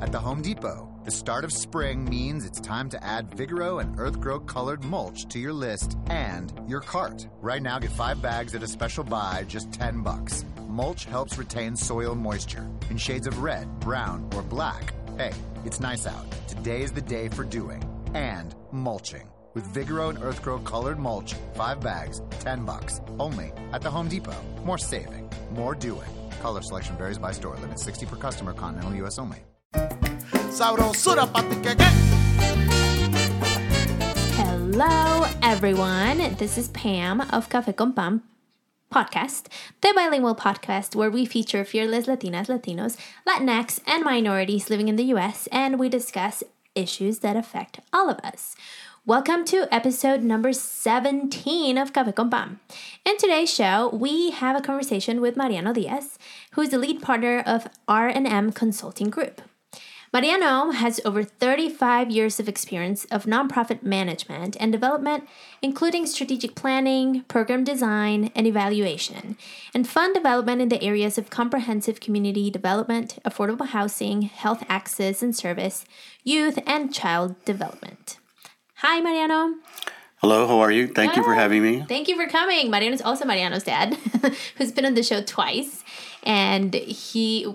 At the Home Depot, the start of spring means it's time to add Vigoro and Earthgrow colored mulch to your list and your cart. Right now, get five bags at a special buy, just 10 bucks. Mulch helps retain soil moisture in shades of red, brown, or black. Hey, it's nice out. Today is the day for doing and mulching. With Vigoro and Earthgrow colored mulch, five bags, 10 bucks. Only at the Home Depot. More saving, more doing. Color selection varies by store. Limit 60 per customer, continental US only. Sabrosura. Hello, everyone. This is Pam of Café con Pam podcast, the bilingual podcast where we feature fearless Latinas, Latinos, Latinx, and minorities living in the US, and we discuss issues that affect all of us. Welcome to episode number 17 of Café con Pam. In today's show, we have a conversation with Mariano Diaz, who is the lead partner of R&M Consulting Group. Mariano has over 35 years of experience of nonprofit management and development, including strategic planning, program design, and evaluation, and fund development in the areas of comprehensive community development, affordable housing, health access and service, youth, and child development. Hi, Mariano. Hello, how are you? Thank you for having me. Thank you for coming. Mariano's also Mariano's dad, who's been on the show twice. And he,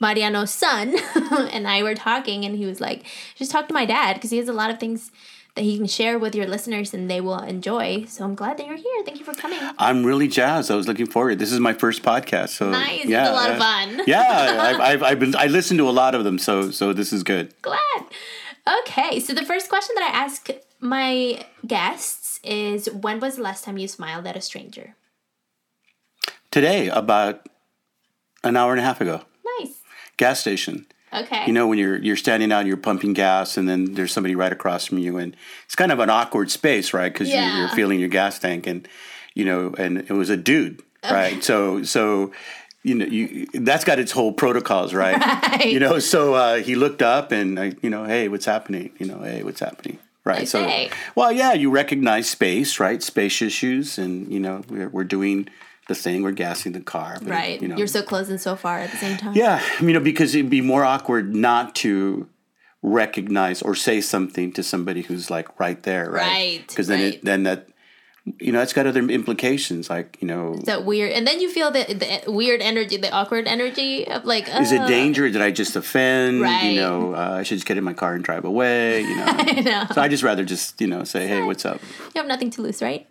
Mariano's son, and I were talking, and he was like, just talk to my dad because he has a lot of things that he can share with your listeners and they will enjoy. So I'm glad that you're here. Thank you for coming. I'm really jazzed. I was looking forward. This is my first podcast, so Nice. It's a lot of yeah. fun. yeah, I've, I've, I've been I listened to a lot of them, so so this is good. Glad. Okay, so the first question that I ask my guests is when was the last time you smiled at a stranger? Today, about an hour and a half ago. Gas station. Okay. You know when you're you're standing out, you're pumping gas, and then there's somebody right across from you, and it's kind of an awkward space, right? Because you're, Yeah. you're filling your gas tank, and you know, and it was a dude, right? So so. You know, you, that's got its whole protocols, right? Right. You know, so uh, he looked up and, I, you know, hey, what's happening? You know, hey, what's happening? Right. Nice so, day. well, yeah, you recognize space, right? Space issues, and you know, we're we're doing the thing, we're gassing the car, but, right. You know, You're so close and so far at the same time. yeah, you know, because it'd be more awkward not to recognize or say something to somebody who's like right there, right? Right, Because then right. it then that you know, it's got other implications, like you know. that weird and then you feel the, the weird energy the awkward energy of like Is it uh, danger? Did I just offend? Right. You know, uh, I should just get in my car and drive away. You know, I know. so I just rather just you know say, hey, what's up? you have nothing to lose right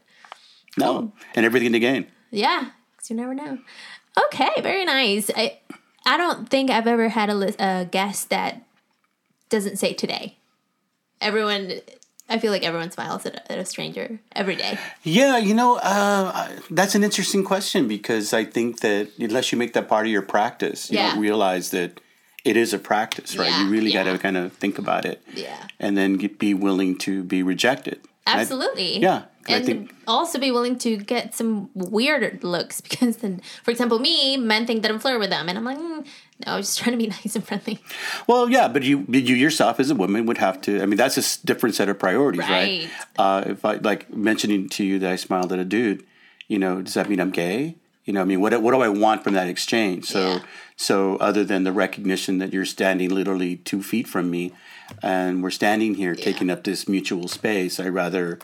No, and everything to gain. Yeah because you never know. Okay very nice. I i don't think i've ever had a, a guest that doesn't say today. Everyone i feel like everyone smiles at a, at a stranger every day. Yeah, you know, uh, that's an interesting question because I think that unless you make that part of your practice, you Yeah. don't realize that it is a practice, right? Yeah, you really got to kind of think about it yeah. and then get, be willing to be rejected. I- absolutely. Yeah, and think- also be willing to get some weird looks because then for example me men think that i'm flirting with them and i'm like mm, no i'm just trying to be nice and friendly well, yeah, but you you yourself as a woman would have to. I mean, that's a different set of priorities, right? Right. Uh, if I like mentioning to you that I smiled at a dude, you know, does that mean I'm gay? You know, I mean, what what do I want from that exchange? So Yeah. so other than the recognition that you're standing literally two feet from me, and we're standing here taking up this mutual space, I rather.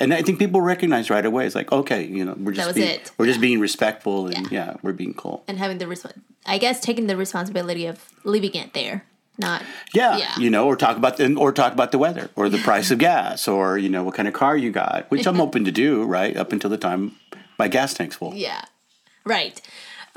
And I think people recognize right away. It's like, okay, you know, we're just was being, it. we're just being respectful, and yeah. we're being cool. and having the respons- i guess taking the responsibility of leaving it there not Yeah, Yeah. you know, or talk about the, or talk about the weather or the price of gas or you know what kind of car you got, which I'm open to do, right? Up until the time my gas tank's full. Yeah. Right.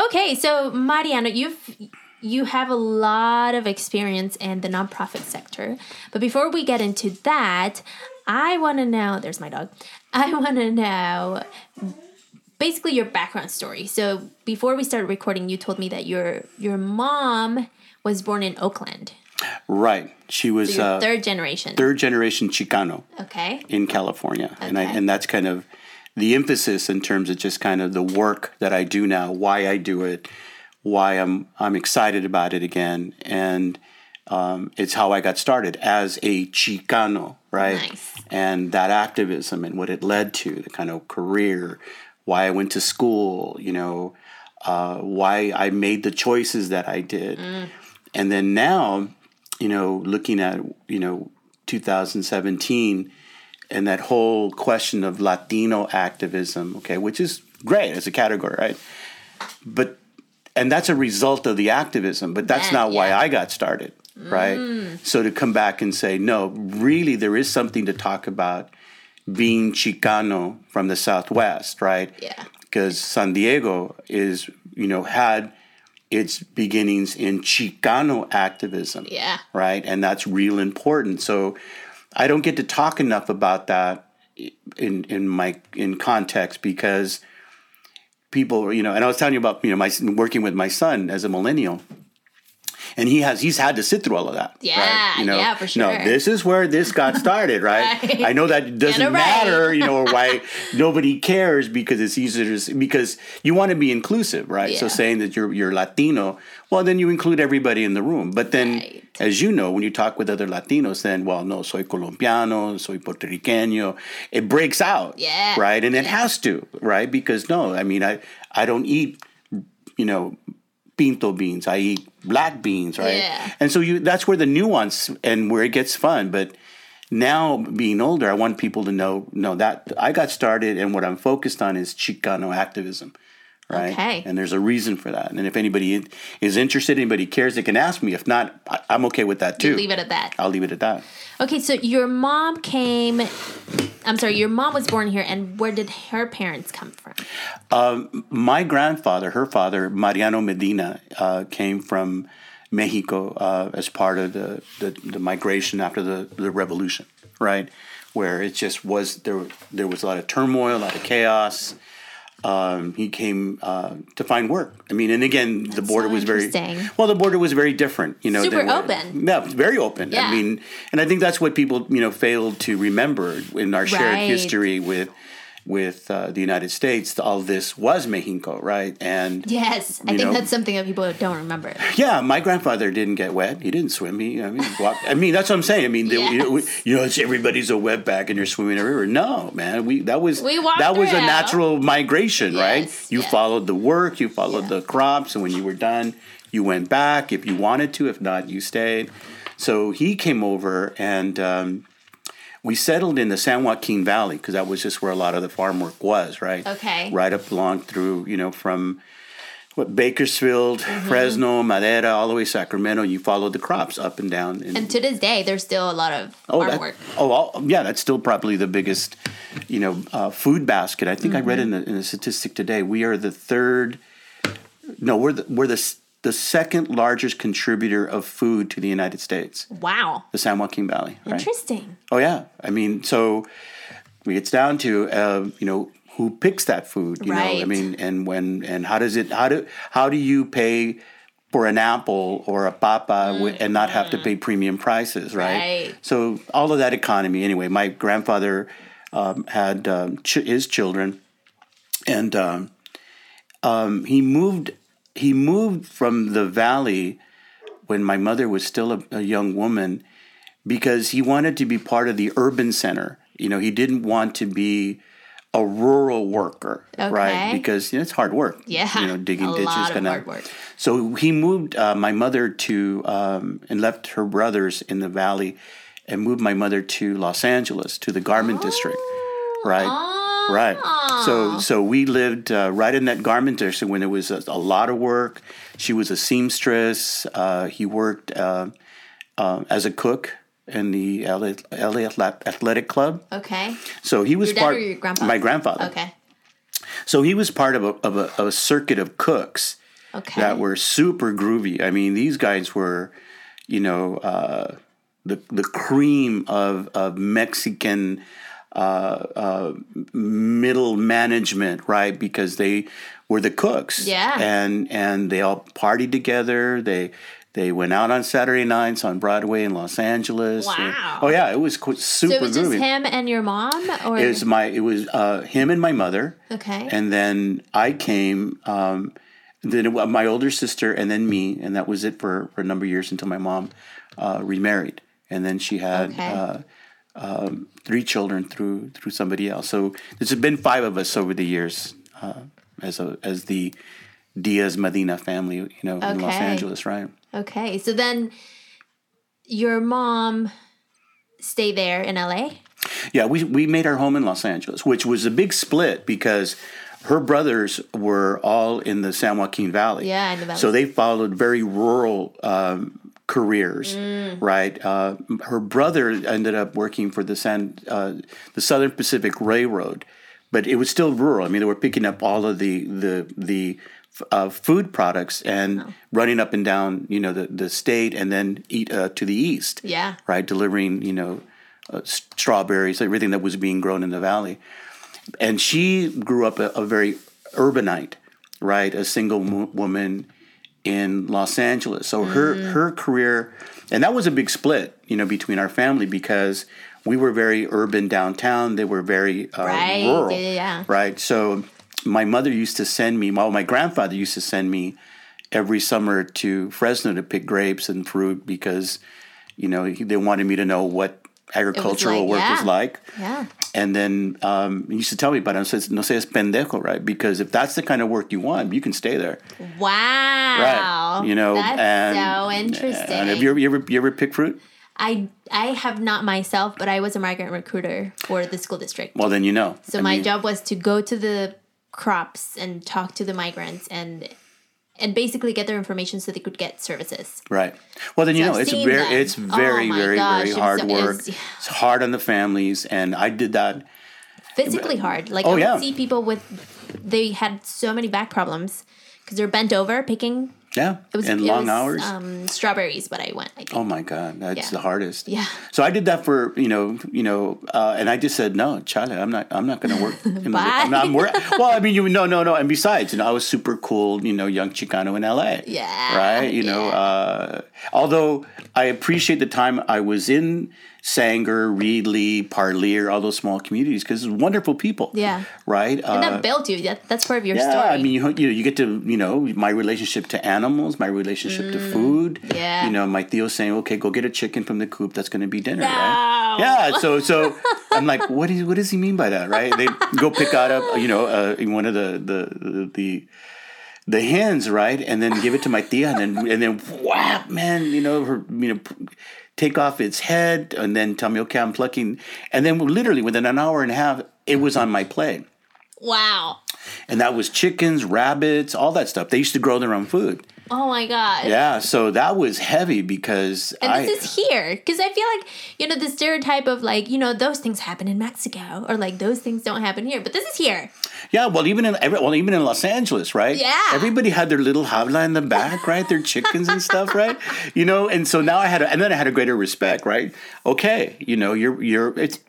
Okay, so Mariano, you've you have a lot of experience in the nonprofit sector. But before we get into that, I want to know, there's my dog. I want to know basically your background story. So before we started recording, you told me that your your mom was born in Oakland. Right. She was So uh, third generation. third generation Chicano Okay. in California, and I, and that's kind of the emphasis in terms of just kind of the work that I do now, why I do it, why I'm I'm excited about it again, and um, it's how I got started as a Chicano, right? Nice. And that activism and what it led to, the kind of career, why I went to school, you know, uh, why I made the choices that I did, and then now you know, looking at you know 2017 and that whole question of Latino activism, okay, which is great as a category, right? But and that's a result of the activism, but that's Man, not why. I got started, right? Mm. So to come back and say, no, really, there is something to talk about being Chicano from the Southwest, right? Yeah. Because San Diego is, you know, had its beginnings in Chicano activism Yeah. right? And that's real important. So I don't get to talk enough about that in in my in context because people, you know, and I was telling you about you know my working with my son as a millennial. And he has he's had to sit through all of that. Yeah, right? you know, yeah, for sure. No, this is where this got started, right? Right. I know that doesn't right. matter, you know, why nobody cares because it's easier to because you want to be inclusive, right? So saying that you're you're Latino, well, then you include everybody in the room. But then, Right. as you know, when you talk with other Latinos, then well, no, soy colombiano, soy puertorriqueño. It breaks out, Yeah. right, and it has to, right, because no, I mean, I I don't eat, you know, pinto beans. I eat black beans, right? Yeah. And so you that's where the nuance and where it gets fun, but. Now, being older, I want people to know, no, that I got started, and what I'm focused on is Chicano activism right? Okay. And there's a reason for that. And if anybody is interested, anybody cares, they can ask me. If not, I'm okay with that too. You leave it at that. I'll leave it at that. Okay, so your mom came. I'm sorry, your mom was born here, and where did her parents come from? My grandfather, her father, Mariano Medina, uh, came from Mexico uh, as part of the, the, the migration after the, the revolution, right? Where it just was there. There was a lot of turmoil, a lot of chaos. Um, he came uh, to find work. I mean, and again, the border so was very well. The border was very different, you know. Super open. Yeah, very open. Yeah. I mean, and I think that's what people, you know, failed to remember in our shared Right. history with with uh, the United States. All this was Mexico, right? And Yes, I think know- that's something that people don't remember. yeah, my grandfather didn't get wet. He didn't swim. He, I mean, walked, I mean, that's what I'm saying. I mean, know, we- you know, it's everybody's a wetback and you're swimming in a river. No, man, we that was We walked that was a natural migration, right? You yes. followed the work, you followed Yeah. the crops, and when you were done, you went back if you wanted to. If not, you stayed. So he came over and. Um, we settled in the San Joaquin Valley because that was just where a lot of the farm work was, right? Okay. Right up along through, you know, from what Bakersfield, Mm-hmm. Fresno, Madera, all the way Sacramento. You followed the crops up and down. And, And to this day, there's still a lot of oh, farm that- work. oh, all, yeah, that's still probably the biggest, you know, uh, food basket. I think I read in Mm-hmm. a, in a statistic today. We are the third. No, we're the, we're the the second largest contributor of food to the United States. Wow, The San Joaquin Valley. Right? interesting. Oh yeah, I mean, so it's down to uh, you know who picks that food. You know, I mean, and when and how does it how do how do you pay for an apple or a papa wi- and not have to pay premium prices, right? Mm. Right. So all of that economy. Anyway, my grandfather um, had um, ch- his children, and um, um, he moved he moved from the valley when my mother was still a, a young woman because he wanted to be part of the urban center. You know, he didn't want to be a rural worker, right? Because you know, it's hard work. Yeah, you know, digging ditches. kinda- hard work. So he moved uh, my mother to um, and left her brothers in the valley, and moved my mother to Los Angeles to the garment district, right? Right. So so we lived uh, right in that garment district when there was a, a lot of work. She was a seamstress. Uh, he worked uh, uh, as a cook in the LA, LA Athletic Club. Okay. So he was Your part. your grandpa? My grandfather. Okay. So he was part of a, of a, a circuit of cooks Okay. that were super groovy. I mean, these guys were, you know, uh, the the cream of of Mexican uh, uh, middle management, right? Because they were the cooks, Yeah. and and they all partied together. They they went out on Saturday nights on Broadway in Los Angeles. Wow. oh yeah, it was qu- super so it was just him and your mom, or It was my it was uh, him and my mother. okay. And then I came, um, then my older sister, and then me, and that was it for, for a number of years until my mom uh, remarried, and then she had Okay. uh, um, three children through through somebody else. So there's been five of us over the years uh, as a as the Diaz Medina family, you know, in Los Angeles, right? Okay, so then your mom stay there in LA? Yeah, we we made our home in Los Angeles, which was a big split because her brothers were all in the San Joaquin Valley. Yeah, in the valley. So they followed very rural um, careers, Mm. right? Uh, her brother ended up working for the San uh, the Southern Pacific Railroad, but it was still rural. I mean, they were picking up all of the the the uh, food products and Oh. running up and down, you know, the the state, and then eat uh, to the east Yeah. right? Delivering, you know, uh, strawberries, everything that was being grown in the valley. And she grew up a, a very urbanite, right? A single mo- woman in Los Angeles. So her her career, and that was a big split, you know, between our family because we were very urban downtown. They were very uh, Right. rural, yeah. right? So my mother used to send me. Well, my grandfather used to send me every summer to Fresno to pick grapes and fruit because you know they wanted me to know what agricultural like, work yeah. was like. Yeah. And then um, he used to tell me about it. I said, "No seas pendejo, right? Because if that's the kind of work you want, you can stay there, Wow. right? You know, that's and so interesting. And have you ever, you ever you ever pick fruit? I I have not myself, but I was a migrant recruiter for the school district. Well, then you know. So I my mean, job was to go to the crops and talk to the migrants and and basically get their information so they could get services. Right. Well, then you So know I've it's very them. it's Oh very my very gosh, very hard it's- work. It's hard on the families, and I did that. Physically hard. Like Oh, I would yeah. see people with they had so many back problems because they're bent over picking. Yeah, It was and it long was, hours. Um, strawberries, but I went. I think. Oh my God, that's Yeah. the hardest. Yeah. So I did that for you know you know, uh, and I just said no, Chale, I'm not I'm not going to work. In Bye. I'm not, I'm well, I mean, you no no no, and besides, you know, I was super cool, you know, young Chicano in L.A. Yeah, Right. You know, uh, although I appreciate the time I was in Sanger, Reedley, Parlier, all those small communities because it's wonderful people. Yeah. Right. and that built you. That, that's part of your Yeah, story. I mean, you you know, you get to you know my relationship to animals, my relationship to food. Mm, Yeah. You know, my tio saying, "Okay, go get a chicken from the coop. That's going to be dinner." No. Right? Yeah. So so I'm like, what is what does he mean by that? Right? They go pick out a you know uh, one of the the the. The hens, right, and then give it to my tia, and then and then whap, man, you know, her, you know, take off its head, and then tell me, okay, I'm plucking, and then literally within an hour and a half, it was on my plate wow. and that was chickens, rabbits, all that stuff. They used to grow their own food. Oh my god. Yeah, so that was heavy because And I this is here because I feel like you know the stereotype of like you know those things happen in Mexico or like those things don't happen here, but this is here. yeah, well even in every, well even in Los Angeles, right? Yeah. everybody had their little habla in the back, right? Their chickens and stuff, right? You know, and so now I had, a, and then I had a greater respect, right? Okay, you know, you're you're it's.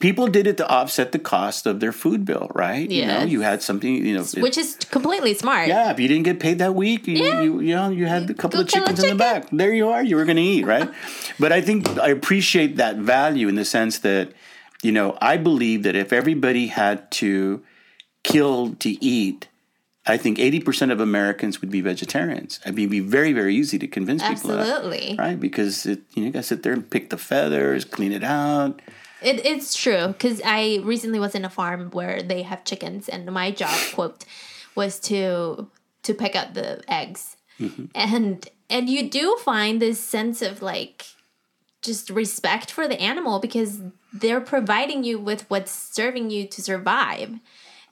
People did it to offset the cost of their food bill, right? You know, you had something, you know, Which is completely smart. Yeah, if you didn't get paid that week, you Yeah. you, you know you had a couple Go of chickens in the back. There you are. You were going to eat, right? but I think I appreciate that value in the sense that you know I believe that if everybody had to kill to eat, I think eighty percent of Americans would be vegetarians. I mean, it'd be very very easy to convince people Absolutely. right? Because it, you know you got to sit there and pick the feathers, clean it out. It, it's true because I recently was in a farm where they have chickens, and my job quote was to to pick out the eggs, mm-hmm. and and you do find this sense of like just respect for the animal because they're providing you with what's serving you to survive,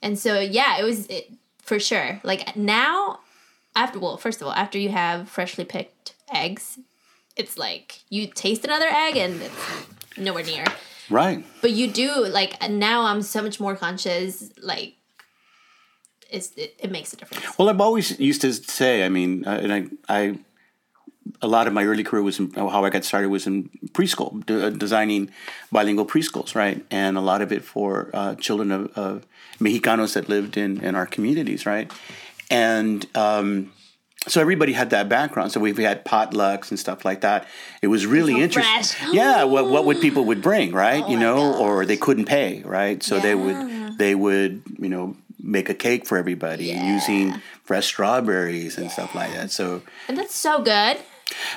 and so yeah, it was it, for sure. Like now, after well, first of all, after you have freshly picked eggs, it's like you taste another egg and it's nowhere near Right. but you do like now i'm so much more conscious like it's, it, it makes a difference Well, I've always used to say, I mean, uh, and I, I, a lot of my early career was in, how I got started was in preschool, de- uh, designing bilingual preschools, right? And a lot of it for uh, children of, of Mexicanos that lived in, in our communities, right? And um, so everybody had that background. So we, we had potlucks and stuff like that. It was really so interesting. fresh. Yeah, what, what would people would bring, right? you know, or they couldn't pay, right? So they would they would you know make a cake for everybody Yeah. using fresh strawberries and stuff like that. So, and that's so good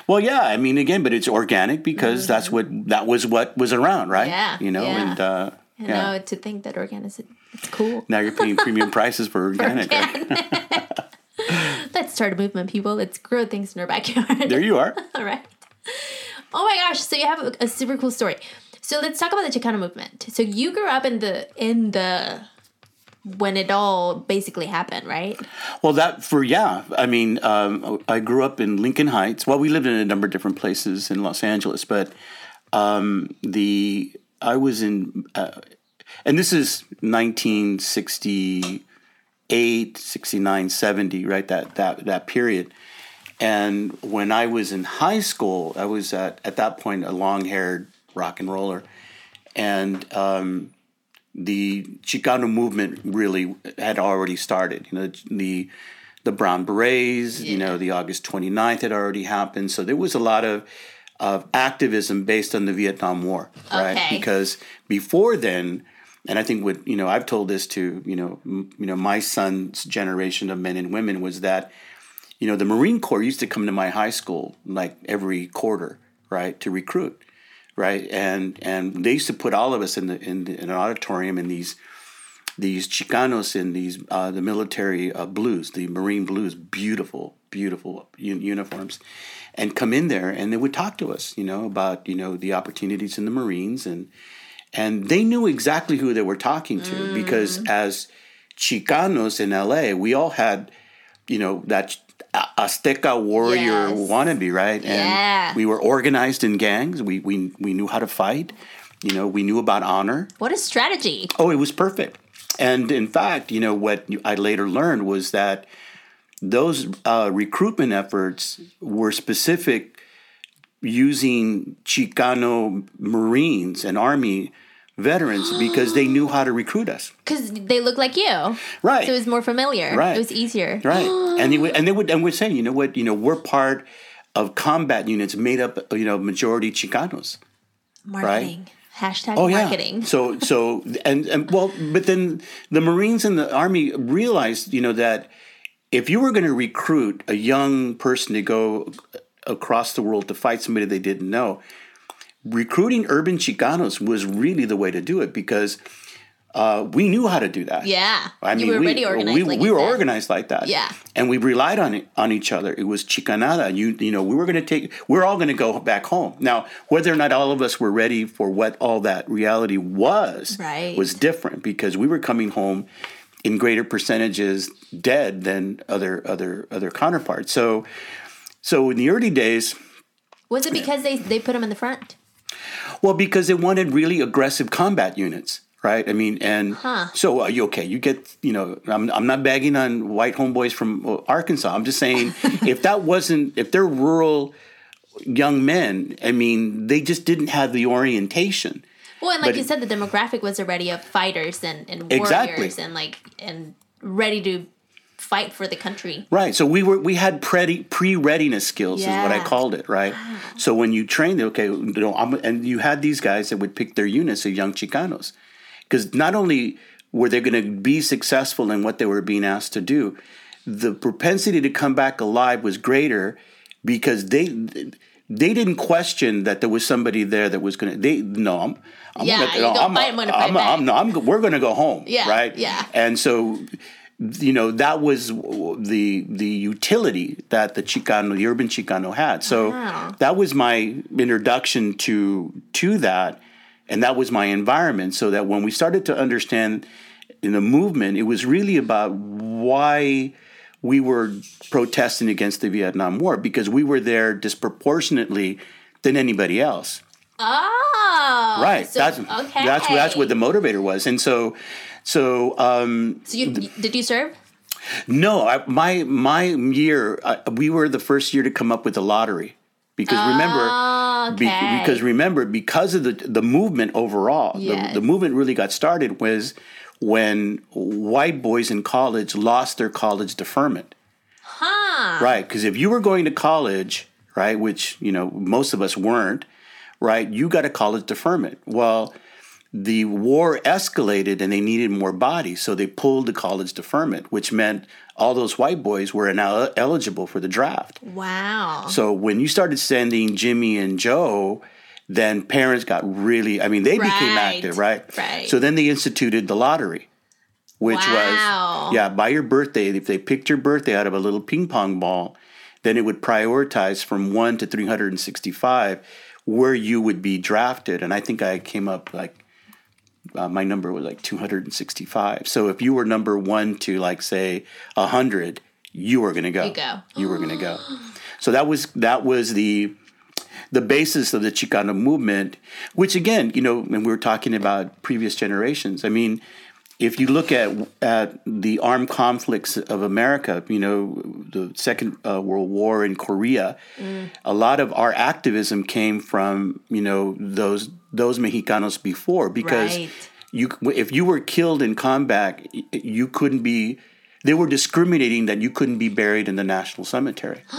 well, yeah, I mean, again, but it's organic because that's what that was what was around, right? Mm-hmm. Yeah, you know, yeah. and uh, you yeah. know to think that organic is it's cool Now you're paying premium prices for organic. right? Let's start a movement people let's grow things in our backyard There you are. all right Oh my gosh! So you have a, a super cool story. So let's talk about the Chicano movement. So you grew up in the in the when it all basically happened, right? Well, that for yeah, I mean, um, I grew up in Lincoln Heights. Well, we lived in a number of different places in Los Angeles, but um, the I was in, uh, and this is 1968, 69, 70, right? That that that period. And when I was in high school, I was at at that point a long haired rock and roller, and um, the Chicano movement really had already started. You know, the the Brown Berets, you know, the August 29th had already happened. So there was a lot of of activism based on the Vietnam War, right? Okay. Because before then, and I think what you know, I've told this to you know, m- you know, my son's generation of men and women was that, you know, the Marine Corps used to come to my high school like every quarter, right, to recruit, right, and and they used to put all of us in the in, the, in an auditorium in these these Chicanos in these uh, the military uh, blues, the Marine blues, beautiful, beautiful un- uniforms, and come in there and they would talk to us, you know, about you know the opportunities in the Marines and and they knew exactly who they were talking to because as Chicanos in LA, we all had, you know, that Azteca warrior Yes. wannabe, right? And Yeah. we were organized in gangs. We we we knew how to fight. You know, we knew about honor. What a strategy! Oh, it was perfect. And in fact, you know, what I later learned was that those uh, recruitment efforts were specific using Chicano Marines and Army veterans because they knew how to recruit us. Because they look like you, Right. so it was more familiar. Right. It was easier. Right. and they would, and they would, and we're saying, you know what, you know, we're part of combat units made up, you know, majority Chicanos. Marketing. Hashtag Oh yeah. marketing. So so and and well, but then the Marines and the Army realized, you know, that if you were going to recruit a young person to go across the world to fight somebody they didn't know, recruiting urban Chicanos was really the way to do it because uh, we knew how to do that. Yeah. I mean, were we, already organized. We, like we were said. organized like that. Yeah. and we relied on on each other. It was chicanada. You you know, we were going to take. We're all going to go back home. Now, whether or not all of us were ready for what all that reality was, Right. was different because we were coming home in greater percentages dead than other other other counterparts. So, so in the early days, Was it because they they put them in the front? Well, because they wanted really aggressive combat units, right? I mean, and so uh, you okay? You get, you know, I'm I'm not bagging on white homeboys from uh, Arkansas. I'm just saying if that wasn't if they're rural young men, I mean, they just didn't have the orientation. Well, and like But- you said, the demographic was already of fighters and, and warriors Exactly. and like and ready to fight for the country. Right. So we were we had pre pre readiness skills is what I called it. Right. So when you trained, okay, you know, I'm, and you had these guys that would pick their units of young Chicanos, because not only were they going to be successful in what they were being asked to do, the propensity to come back alive was greater because they they didn't question that there was somebody there that was going to they no I'm, I'm Yeah, gonna, no, go I'm, I'm I'm. I'm, no, I'm, we're going to go home Yeah, right yeah. and so you know that was the the utility that the Chicano, the urban Chicano had. So Wow. that was my introduction to to that, and that was my environment. So that when we started to understand in the movement, it was really about why we were protesting against the Vietnam War because we were there disproportionately than anybody else. Oh, Right. So, that's okay. that's that's what the motivator was, and so so. um So you did you serve? No, I, my my year, uh, we were the first year to come up with the lottery because remember, be- Oh, because remember, because of the the movement overall, Yes. the, the movement really got started was when white boys in college lost their college deferment, Huh. right? Because if you were going to college, right, which you know most of us weren't, right, you got a college deferment. Well. The war escalated and they needed more bodies, so they pulled the college deferment, which meant all those white boys were now eligible for the draft. Wow. So when you started sending Jimmy and Joe, then parents got really, I mean, they became active, right? Right. So then they instituted the lottery, which Wow. was, yeah, by your birthday, if they picked your birthday out of a little ping pong ball, then it would prioritize from 1 to 365 where you would be drafted. And I think I came up like uh, my number was like 265. So if you were number one to like say 100, you were going to go. You go. You were going to go. So that was that was the the basis of the Chicano movement, which again, you know, when we were talking about previous generations, I mean, if you look at at the armed conflicts of America, you know, the Second uh, World War in Korea, a lot of our activism came from you know those those Mexicanos before because Right. you if you were killed in combat, you couldn't be. They were discriminating that you couldn't be buried in the national cemetery.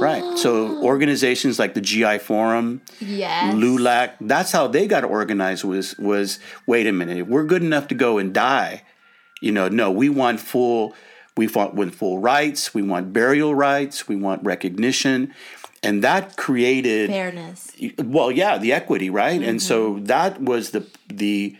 right. So organizations like the GI Forum, Yes. LULAC. That's how they got organized. Was was wait a minute, if we're good enough to go and die, you know, no, we want full, we want with full rights, we want burial rights, we want recognition, and that created Fairness. well, yeah, the equity, right? And so mm-hmm. that was the the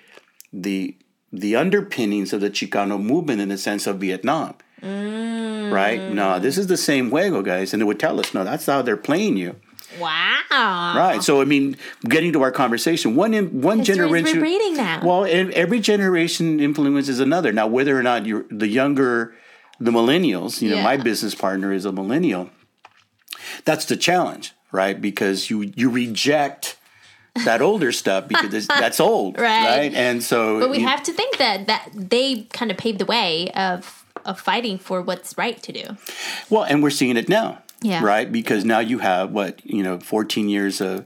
the the underpinnings of the Chicano movement in the sense of Vietnam. Mm. Right? No, this is the same juego, guys. And they would tell us, no, that's how they're playing you. Wow. Right. So I mean, getting to our conversation, one in, one generation. repeating now. Well, every generation influences another. Now, whether or not you're the younger, the millennials, you know, my business partner is a millennial. That's the challenge, right? Because you you reject that older stuff because it's, that's old, Right. right? And so, But we you- have to think that that they kind of paved the way of of fighting for what's right to do. Well, and we're seeing it now. Yeah. Right? Because now you have what, you know, 14 years of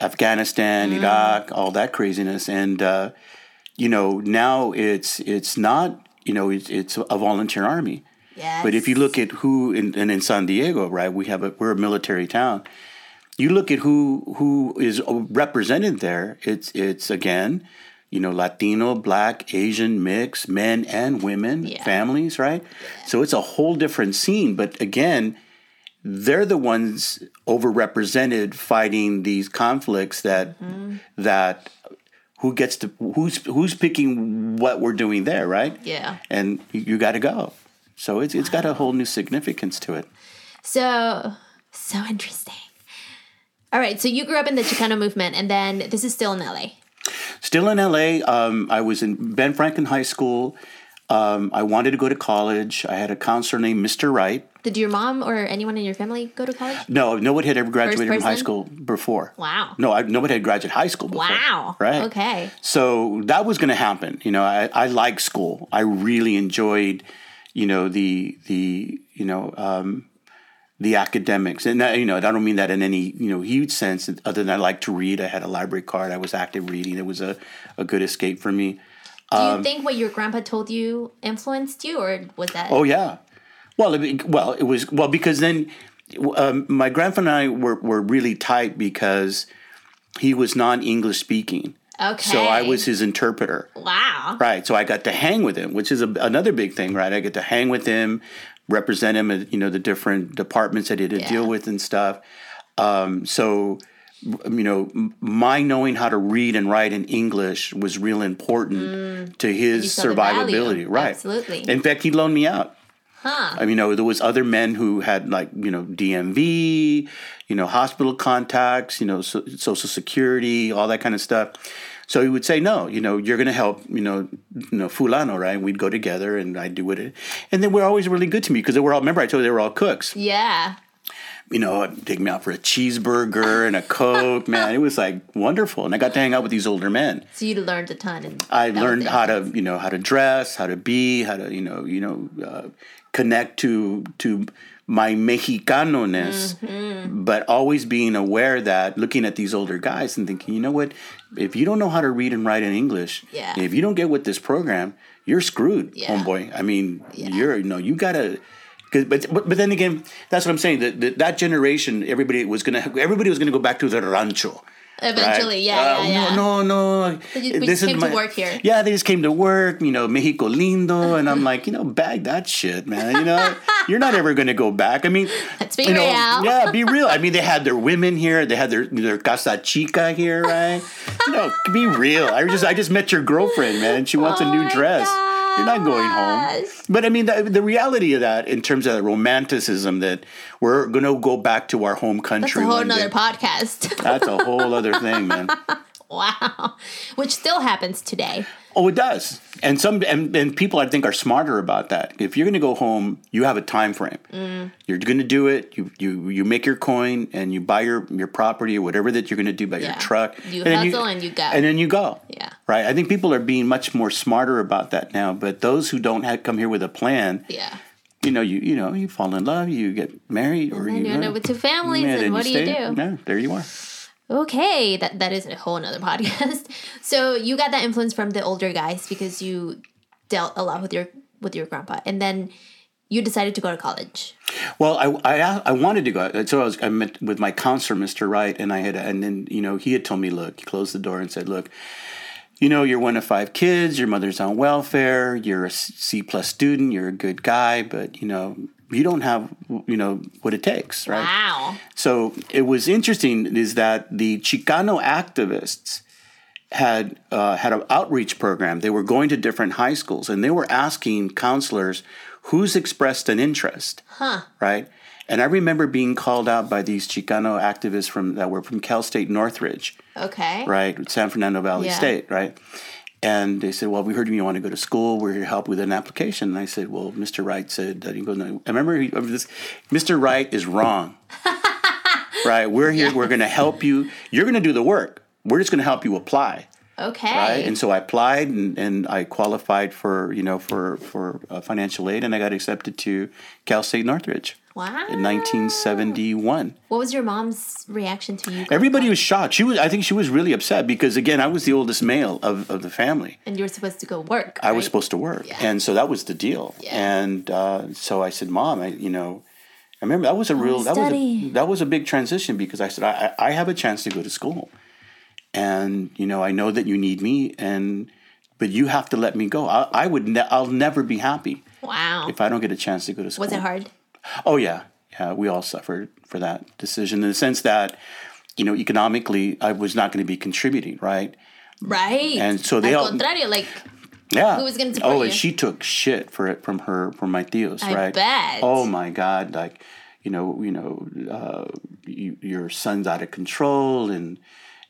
Afghanistan, Mm. Iraq, all that craziness. And, uh, you know, now it's it's not, you know, it's, it's a volunteer army. Yes. But if you look at who, in, and in San Diego, right, we have a, we're a military town. You look at who who is represented there. It's it's again, you know, Latino, Black, Asian, mix, men and women, Yeah. families, right? So it's a whole different scene. But again, they're the ones overrepresented fighting these conflicts that Mm-hmm. that who gets to who's who's picking what we're doing there, right? Yeah. And you, you got to go. So it's it's got a whole new significance to it. So, so interesting. All right, so you grew up in the Chicano movement, and then this is still in LA. Still in LA, um, I was in Ben Franklin High School. Um, I wanted to go to college. I had a counselor named Mr. Wright. Did your mom or anyone in your family go to college? No, nobody had ever graduated from high school before. Wow. No, I, nobody had graduated high school before. Wow. Right. Okay. So that was going to happen. You know, I, I like school. I really enjoyed, you know, the the you know um, the academics, and that, you know, I don't mean that in any you know huge sense. Other than I like to read, I had a library card. I was active reading. It was a, a good escape for me. Do Um, you think what your grandpa told you influenced you, or was that? Oh yeah. Well, it, well, it was well because then um, my grandpa and I were, were really tight because he was non-English speaking. Okay. So I was his interpreter. Wow. Right. So I got to hang with him, which is a, another big thing, right? I get to hang with him, represent him at, you know, the different departments that he had to Yeah. deal with and stuff. Um, so, you know, my knowing how to read and write in English was real important to his Mm. the value. survivability. Right. Absolutely. In fact, he loaned me out. Huh. I mean, you know, there was other men who had like, you know, DMV, you know, hospital contacts, you know, so, social security, all that kind of stuff. So he would say, no, you know, you're going to help, you know, you know, fulano, right? And we'd go together and I'd do it. And then we're always really good to me because they were all, remember I told you they were all cooks. Yeah. You know, take me out for a cheeseburger and a Coke, man. It was like wonderful. And I got to hang out with these older men. So you learned a ton. I learned how to, you know, how to dress, how to be, how to, you know, you know, uh, connect to to my Mexicano ness, Mm-hmm. but always being aware that looking at these older guys and thinking, you know what, if you don't know how to read and write in English, Yeah. if you don't get with this program, you're screwed, Yeah. homeboy. I mean, Yeah. you're, you know, you gotta. 'cause- But, but but then again, that's what I'm saying. That that, that generation, everybody was gonna everybody was gonna go back to the rancho. Eventually, right? yeah, Uh, yeah, yeah. No, no, no. They just- came to work here. Yeah, they just came to work. You know, Mexico lindo, and I'm like, you know, bag that shit, man. You know, you're not ever going to go back. I mean, Let's be you know, real. Yeah, be real. I mean, they had their women here. They had their their casa chica here, right? you know, be real. I just I just met your girlfriend, man. She wants a Oh new my dress. God. You're not going home. But I mean, the, the reality of that, in terms of the romanticism, that we're going to go back to our home country. That's a whole day. podcast. That's a whole other thing, man. wow. Which still happens today. Oh, it does. And some and, and people I think are smarter about that. If you're going to go home, you have a time frame. Mm. You're going to do it. You you you make your coin and you buy your your property or whatever that you're going to do by your truck. You then hustle and you go. And then you go. Yeah. Right. I think people are being much more smarter about that now. But those who don't have, come here with a plan, Yeah. you know, you you know, you fall in love, you get married, or you you end up with two families, Yeah, and then what do you do? Yeah, there you are. Okay, that that is a whole nother podcast. So you got that influence from the older guys because you dealt a lot with your with your grandpa, and then you decided to go to college. Well, I, I I wanted to go. So I was I met with my counselor, Mr. Wright, and I had and then you know he had told me, look, he closed the door and said, look, you know, you're one of five kids. Your mother's on welfare. You're a C plus student. You're a good guy, but you know you don't have you know what it takes, right? Wow. So it was interesting is that the Chicano activists had uh, had an outreach program. They were going to different high schools and they were asking counselors who's expressed an interest, Huh. right? And I remember being called out by these Chicano activists from that were from Cal State Northridge, Okay. right, San Fernando Valley Yeah. State, right. And they said, "Well, we heard you want to go to school. We're here to help with an application." And I said, "Well, Mr. Wright said that." He goes, no. "I remember he, this. Mr. Wright is wrong. right? We're here. We're going to help you. You're going to do the work. We're just going to help you apply." Okay. right? And so I applied and, and I qualified for you know for for uh, financial aid, and I got accepted to Cal State Northridge wow. in 1971. What was your mom's reaction to you? Everybody was shocked. She was, I think, she was really upset because again, I was the oldest male of, of the family. And you were supposed to go work. I was supposed to work, Yeah. and so that was the deal. Yeah. And uh, so I said, "Mom, I you know." I remember that was a real that was a, that was a big transition because I said I, I I have a chance to go to school, and you know I know that you need me and but you have to let me go. I, I would ne- I'll never be happy Wow. if I don't get a chance to go to school. was it hard? Oh yeah, yeah. We all suffered for that decision in the sense that you know economically I was not going to be contributing, right? Right. And so they Al all- contrario, like Yeah. Who was gonna support Oh, you? and she took shit for it from her from my tios, I right? bet. Oh my god, like you know, you know, uh, you, your son's out of control, and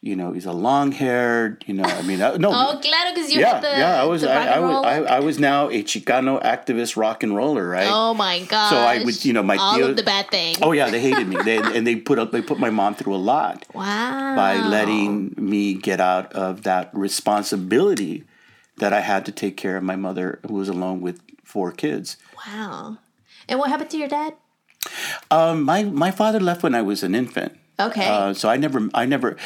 you know he's a long haired. You know, I mean, I, no. Oh, claro, because you yeah, had the yeah. I was, I, I was. I, I was now a Chicano activist rock and roller, right? oh my god. So I would, you know, my all of the bad things. Oh yeah, they hated me, they, and they put up, they put my mom through a lot Wow. by letting me get out of that responsibility that I had to take care of my mother, who was alone with four kids. Wow. And what happened to your dad? Um, my my father left when I was an infant, Okay. uh, so I never, I never,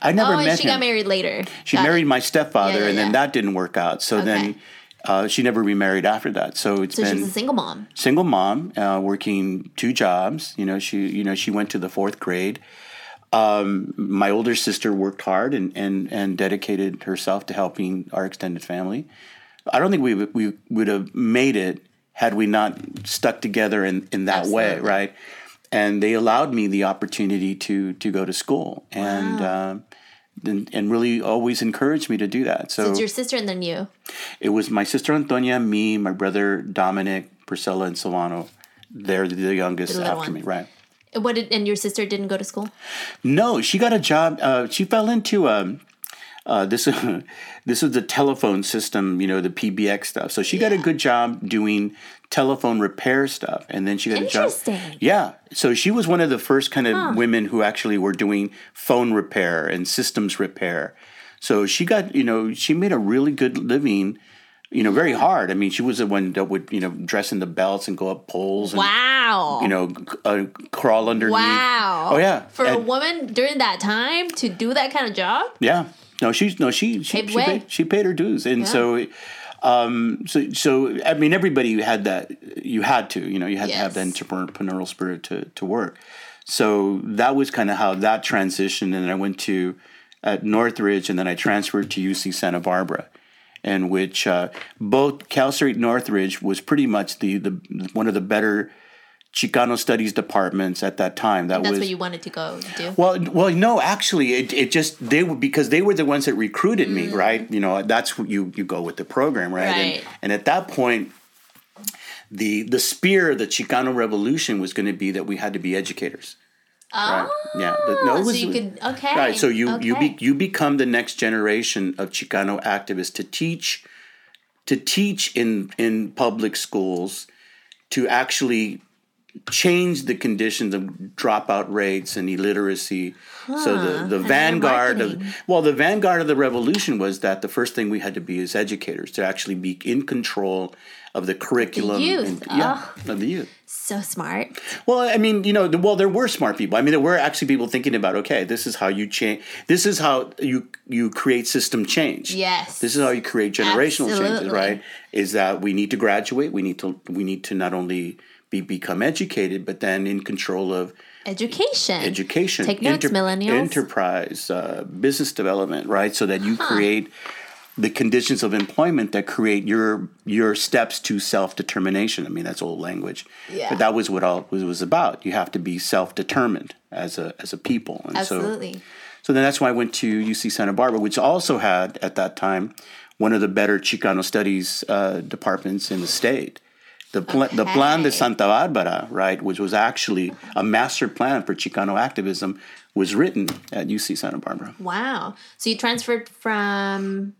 I never oh, met and she him. got married later. She Got married it. my stepfather, Yeah, yeah, and then that didn't work out. So then. Uh, she never remarried after that, so it's So been she's a single mom. single mom, uh, working two jobs. You know, she you know she went to the fourth grade. Um, my older sister worked hard and, and and dedicated herself to helping our extended family. I don't think we would- we would have made it had we not stuck together in, in that way, right? And they allowed me the opportunity to to go to school and. Um, and, and really always encouraged me to do that. So, So it's your sister and then you. it was my sister Antonia, me, my brother Dominic, Priscilla, and Solano. They're the youngest The after me, right? And What did and your sister didn't go to school? No, she got a job. Uh, she fell into um, uh, this. this is the telephone system, you know, the PBX stuff. So she got a good job doing telephone repair stuff, and then she got a job. Interesting. Yeah, so she was one of the first kind of women who actually were doing phone repair and systems repair. So she got, you know, she made a really good living. You know, very hard. I mean, she was the one that would, you know, dress in the belts and go up poles and, Wow. you know, uh, crawl underneath. Wow. Oh yeah. For a woman during that time to do that kind of job? Yeah. No, she's no, she she she paid, she paid her dues, and so, um, so so I mean, everybody had that. You had to, you know, you had to have that entrepreneurial spirit to to work. So that was kind of how that transitioned, and then I went to at Northridge, and then I transferred to UC Santa Barbara, in which uh, both Cal State Northridge was pretty much the the one of the better Chicano studies departments at that time. That That's was what you wanted to go do. well, well, no, actually, it, it just they were because they were the ones that recruited me, right? You know, that's what you you go with the program, right? Mm. Right. And, and at that point, the the spear of the Chicano Revolution was going to be that we had to be educators. right? Yeah. The- Oh, so you could- okay, Right. So you you be, you become the next generation of Chicano activists to teach to teach in in public schools to actually change the conditions of dropout rates and illiteracy. So the, the vanguard of well, the vanguard of the revolution was that the first thing we had to be as educators to actually be in control of the curriculum. youth. and- yeah, of the youth. So smart. Well, I mean, you know, the- well, there were smart people. I mean, there were actually people thinking about, okay, this is how you change. This is how you you create system change. Yes. This is how you create generational changes, right? Is that we need to graduate. We need to we need to not only be become educated, but then in control of Education. education, Take notes, millennials. enterprise, uh, business development, right? So that you Uh-huh. create the conditions of employment that create your your steps to self determination. I mean, that's old language, Yeah. but that was what all was was about. You have to be self determined as a as a people, and so so then that's why I went to UC Santa Barbara, which also had at that time one of the better Chicano studies uh, departments in the state. The, pl- the Plan de Santa Barbara, right, which was actually a master plan for Chicano activism, was written at UC Santa Barbara. Wow. So you transferred from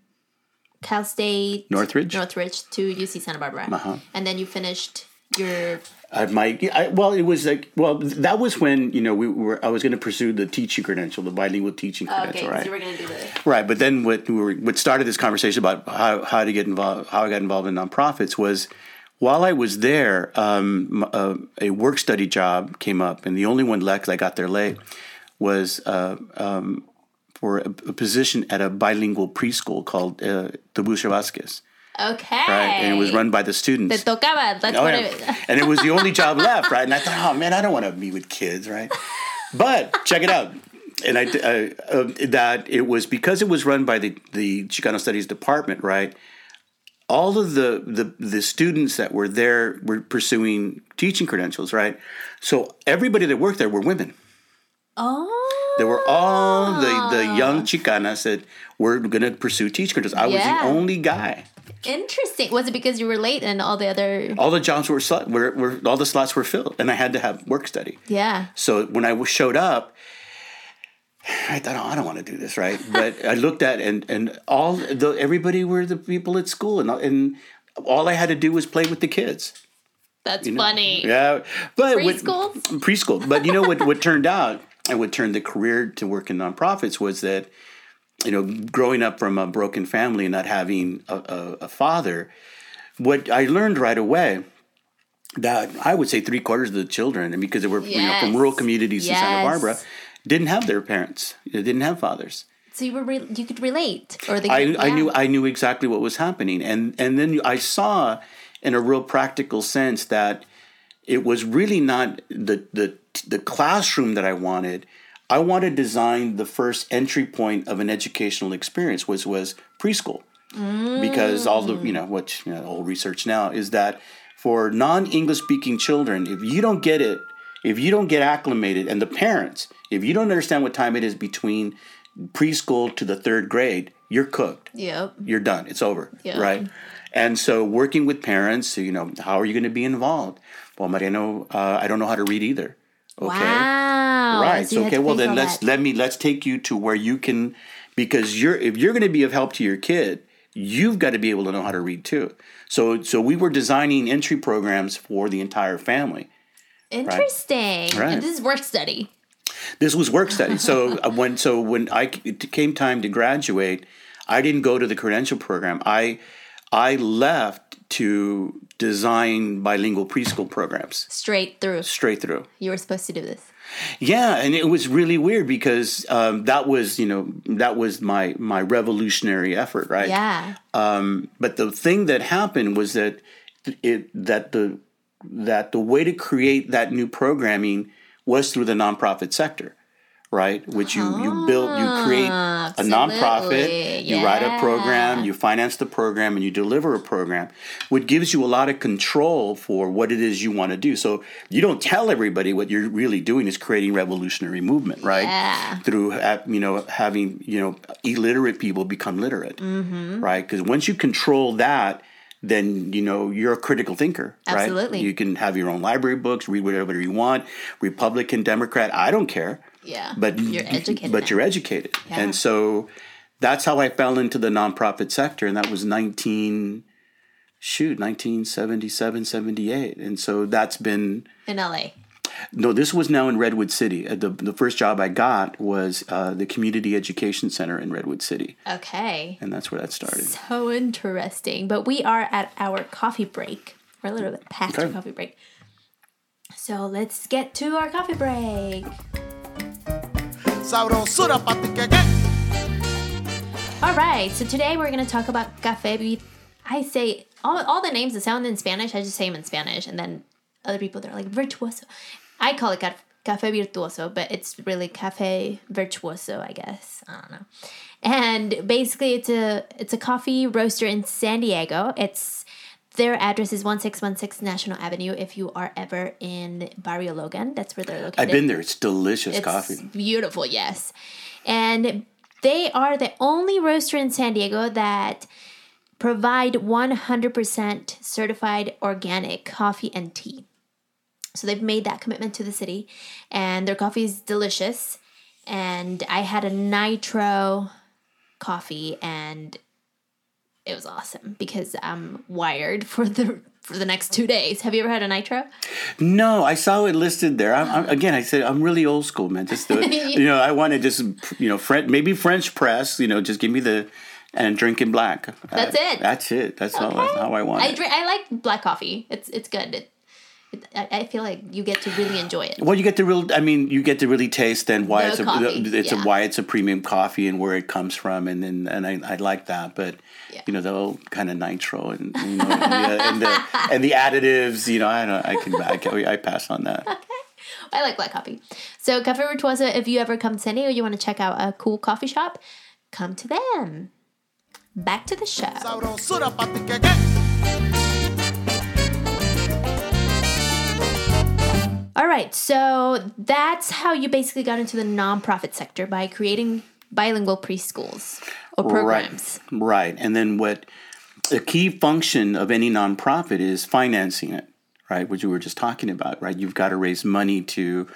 Cal State Northridge? Northridge to UC Santa Barbara, Uh-huh. and then you finished your. I might, I, well, it was like, well, that was when you know we were. I was going to pursue the teaching credential, the bilingual teaching credential, right? So we're gonna do the. Right, but then what we were, what started this conversation about how, how to get involved, how I got involved in nonprofits was while I was there, um, uh, a work study job came up, and the only one left 'cause I got there late was uh, um, for a, a position at a bilingual preschool called uh, Tiburcio Vasquez, Okay. right, and it was run by the students. Te tocaba. That's Oh, what yeah. it. and it was the only job left, right? And I thought, oh man, I don't want to be with kids, right? But check it out. And I, uh, uh, that it was because it was run by the, the Chicano Studies Department, right? All of the, the the students that were there were pursuing teaching credentials, right? So everybody that worked there were women. Oh. There were all the, the young ah. Chicanas that were going to pursue teaching credentials. I was the only guy. Interesting. Was it because you were late and all the other? All the jobs were, were, were all the slots were filled, and I had to have work study. Yeah. So when I showed up, I thought, oh, I don't want to do this, right? But I looked at and and all the everybody were the people at school, and and all I had to do was play with the kids. That's funny. Yeah, but Preschool? preschool. But you know what? What turned out and what turned the career to work in nonprofits was that you know, growing up from a broken family and not having a, a, a father, what I learned right away that I would say three quarters of the children, and because they were you know from rural communities in Santa Barbara, didn't have their parents. They didn't have fathers. So you were re- you could relate, or they. I, could- I yeah. knew I knew exactly what was happening, and and then I saw, in a real practical sense, that it was really not the the the classroom that I wanted. I wanted to design the first entry point of an educational experience, which was preschool, mm. because all the you know what you know, old research now is that for non-English speaking children, if you don't get it, if you don't get acclimated, and the parents, if you don't understand what time it is between preschool to the third grade, you're cooked. Yep. You're done. It's over. Yeah. Right. And so working with parents, you know, how are you going to be involved? Well, Mariano, uh, I don't know how to read either. Okay. Wow. Right. So you So, had okay. Well, then let's that. let me let's take you to where you can, because you're if you're going to be of help to your kid, you've got to be able to know how to read too. So so we were designing entry programs for the entire family. Interesting. Right. This is work study. This was work study. So uh, when so when I it came time to graduate, I didn't go to the credential program. I I left to design bilingual preschool programs Straight through. straight through. You were supposed to do this. Yeah, and it was really weird because um, that was you know that was my my revolutionary effort, right? Yeah. But the thing that happened was that it that the that the way to create that new programming was through the nonprofit sector, right? Which you you build, you create a nonprofit. Absolutely. You write a program, you finance the program, and you deliver a program, which gives you a lot of control for what it is you want to do. So you don't tell everybody what you're really doing is creating revolutionary movement, right? Yeah. Through you know having you know illiterate people become literate, Mm-hmm. right? Because once you control that. Then you know you're a critical thinker, right? Absolutely. You can have your own library books, read whatever you want, Republican, Democrat. I don't care Yeah. but you're educated. But now. you're educated, Yeah. and so that's how I fell into the nonprofit sector, and that was nineteen shoot 1977 78 and so that's been in LA. No this was now in redwood city Uh, the, the first job i got was uh, the community education center in redwood city Okay. and that's where that started So interesting. But we are at our coffee break. We're a little bit past our Okay. coffee break. So let's get to our coffee break. Sabrosura pa' ti que que. All right. So today we're going to talk about café. I say all, all the names that sound in Spanish, I just say them in Spanish. And then other people, they're like virtuoso. I call it ca- café virtuoso, but it's really café virtuoso, I guess. I don't know. And basically, it's a it's a coffee roaster in San Diego. It's their address is 1616 National Avenue. If you are ever in Barrio Logan, that's where they're located. i've been there it's delicious It's coffee beautiful, yes. And they are the only roaster in San Diego that provide 100% certified organic coffee and tea. So they've made that commitment to the city, and their coffee is delicious. And I had a nitro coffee, and it was awesome because I'm wired for the for the next two days. Have you ever had a nitro? No, I saw it listed there. I'm, I'm, again, I said I'm really old school, man. Just the, you know, I want to just you know, French, maybe French press. You know, just give me the and drinking black. That's Uh, it. That's it. That's all. That's how I want I it. drink. I like black coffee. It's it's good. It, I I feel like you get to really enjoy it. well, you get to real. I mean, you get to really taste then why The it's a coffee, it's yeah. a why it's a premium coffee and where it comes from, and then and I, I like that. But Yeah. you know, the old kind of nitro and you know, and, the, and the and the additives. You know, I don't. I can I, can, I pass on that. Okay. I like black coffee. So Cafe Virtuoso, if you ever come to San Diego, you want to check out a cool coffee shop, come to them. Back to the show. All right, so that's how you basically got into the nonprofit sector by creating bilingual preschools or programs. Right. Right. And then what the key function of any nonprofit is financing it, right? Which we were just talking about, right? You've got to raise money to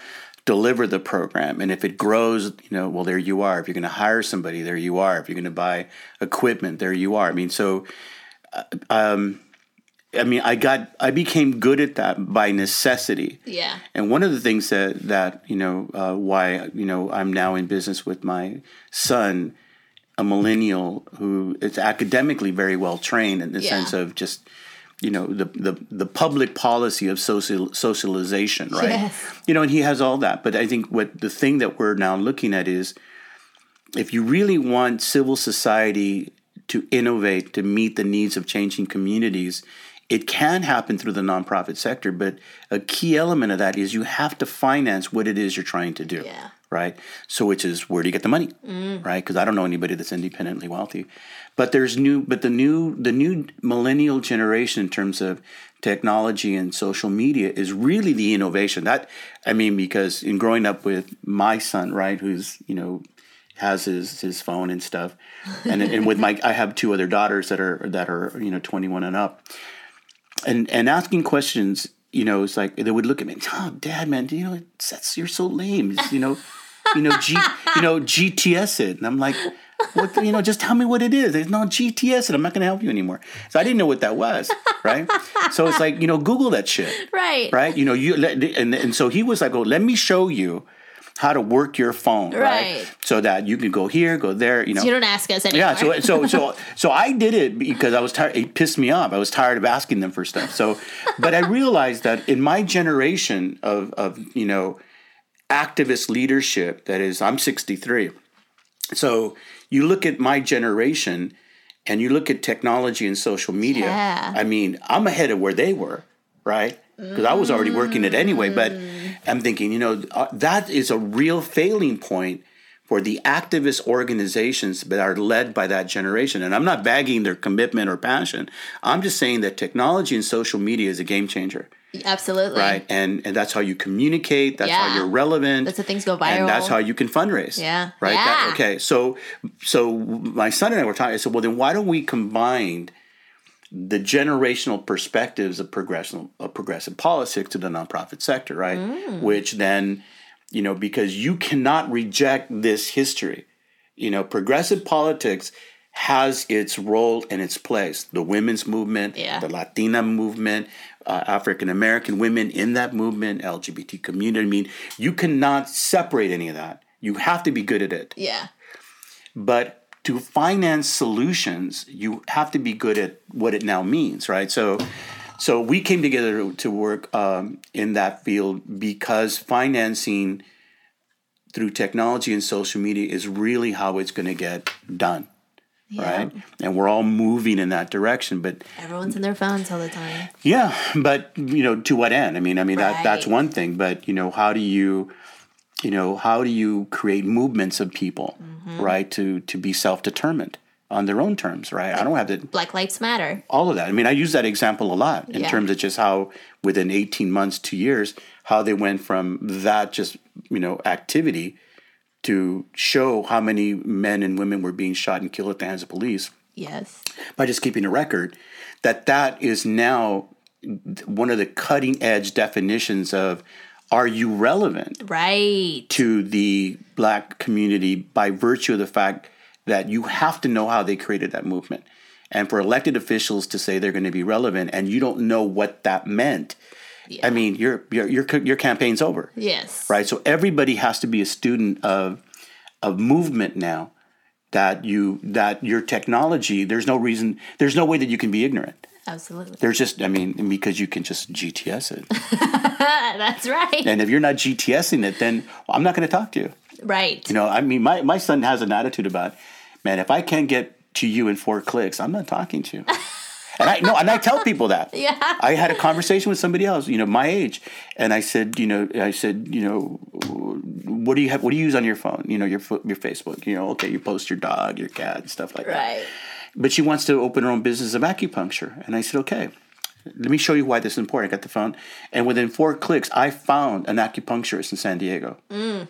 deliver the program. And if it grows, you know, well, there you are. If you're going to hire somebody, there you are. If you're going to buy equipment, there you are. I mean, so, uh, um, I mean, I got, I became good at that by necessity. Yeah. And one of the things that that you know uh, why you know I'm now in business with my son, a millennial who is academically very well trained in the Yeah. sense of just you know the the the public policy of social socialization, right? Yes. You know, and he has all that. But I think what the thing that we're now looking at is if you really want civil society to innovate to meet the needs of changing communities, it can happen through the nonprofit sector, but a key element of that is you have to finance what it is you're trying to do. Yeah. Right. So, which is where do you get the money? Mm. Right. Because I don't know anybody that's independently wealthy. But there's new, but the new, the new millennial generation in terms of technology and social media is really the innovation. That, I mean, because in growing up with my son, right, who's, you know, has his his phone and stuff, and and with my I have two other daughters that are that are you know 21 and up, and and asking questions, you know, it's like they would look at me, oh, Dad, man, you know, that's you're so lame, It's, you know, you know, G, you know, GTS it, and I'm like, what, the- you know, just tell me what it is. There's no GTS it. I'm not going to help you anymore. So I didn't know what that was, right? so it's like, you know, Google that shit Right. right? You know, you and and so he was like, "Oh, let me show you how to work your phone, right? Right. So that you can go here, go there, you know." You don't ask us anymore. yeah, so so so so I did it because I was tired. It pissed me off. I was tired of asking them for stuff. So, but I realized that in my generation of of you know activist leadership, that is, I'm 63. So you look at my generation, and you look at technology and social media. Yeah. I mean, I'm ahead of where they were, right? Because I was already working it anyway. But I'm thinking, you know, uh, that is a real failing point for the activist organizations that are led by that generation. And I'm not bagging their commitment or passion. I'm just saying that technology and social media is a game changer. Absolutely. Right. And and that's how you communicate, that's how you're relevant. That's how things go viral. And that's how you can fundraise. Yeah. Right. That- okay. So so my son and I were talking. I said, well, then why don't we combine the generational perspectives of progressive of progressive politics to the nonprofit sector, right? Mm. Which then, you know, because you cannot reject this history. You know, progressive politics has its role and its place. The women's movement, Yeah. the Latina movement, uh, African American women in that movement, LGBT community. I mean, you cannot separate any of that. You have to be good at it. Yeah. But to finance solutions, you have to be good at what it now means, right? So, so we came together to, to work um, in that field because financing through technology and social media is really how it's going to get done, right? And we're all moving in that direction, but Everyone's in their phones all the time. yeah, but you know, to what end? I mean, I mean that that's one thing, but you know, how do you, you know, how do you create movements of people, Mm-hmm. right, to to be self determined on their own terms, right? I don't have to Black Lives Matter. all of that. I mean, I use that example a lot in Yeah. terms of just how within eighteen months, two years, how they went from that just you know activity to show how many men and women were being shot and killed at the hands of police Yes. by just keeping a record that that is now one of the cutting edge definitions of are you relevant Right. to the black community by virtue of the fact that you have to know how they created that movement and for elected officials to say they're going to be relevant and you don't know what that meant i mean your your your, your campaign's over Yes. right? So everybody has to be a student of of movement now. That you that your technology, there's no reason, there's no way that you can be ignorant. Absolutely. There's just, I mean, because you can just GTS it, That's right. and if you're not GTSing it, then I'm not going to talk to you. right. You know, I mean, my my son has an attitude about, man, if I can't get to you in four clicks, I'm not talking to you. And I no, and I tell people that. Yeah. I had a conversation with somebody else, you know, my age, and I said, you know, I said, you know, what do you have? What do you use on your phone? You know, your your Facebook. You know, okay, you post your dog, your cat, and stuff like that. Right. But she wants to open her own business of acupuncture, and I said, okay. Let me show you why this is important. I got the phone, and within four clicks, I found an acupuncturist in San Diego. Mm.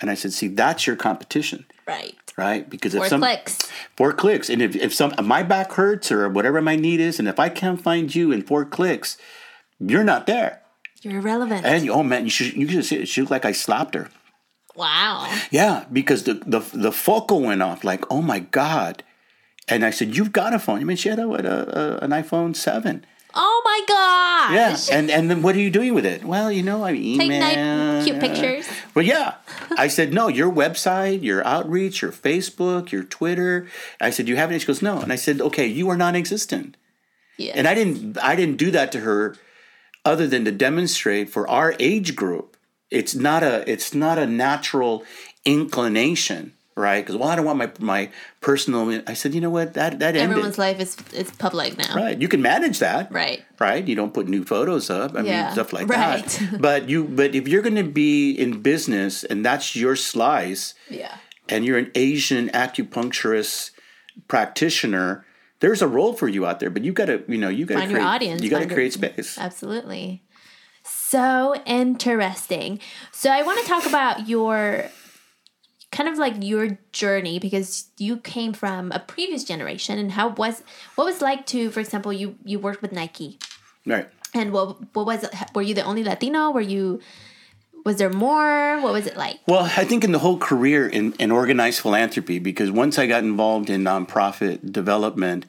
And I said, "See, that's your competition, Right. right? Because if Four some clicks. four clicks and if, if some my back hurts or whatever my need is and if i can't find you in four clicks you're not there You're irrelevant. and oh man you should you should see it she looked like i slapped her wow. yeah because the the, the focal went off like oh my god and i said you've got a phone i mean she had a, what, a, a an iphone 7 Oh my gosh. yeah and and then what are you doing with it well you know i email Take nice, cute pictures. Well, yeah. I said, no, your website, your outreach, your Facebook, your Twitter. I said, you have any? She goes, no. And I said, okay, you are non existent. Yeah. And I didn't I didn't do that to her other than to demonstrate for our age group, it's not a it's not a natural inclination, right? Because well, I don't want my my personal I said, you know what, that that ended. Everyone's life is is public now. Right. You can manage that. Right. Right. You don't put new photos up. I Yeah, mean stuff like right. that. But you but if you're gonna be in business and that's your slice Yeah. and you're an Asian acupuncturist practitioner, there's a role for you out there. But you gotta, you know, you Find your create audience, you find your- create space. Absolutely. So interesting. So I want to talk about your kind of like your journey because you came from a previous generation and how was what was like to for example you you worked with Nike? Right. and what what was it were you the only Latino? Were you was there more? What was it like? Well, I think in the whole career in, in organized philanthropy, because once I got involved in nonprofit development,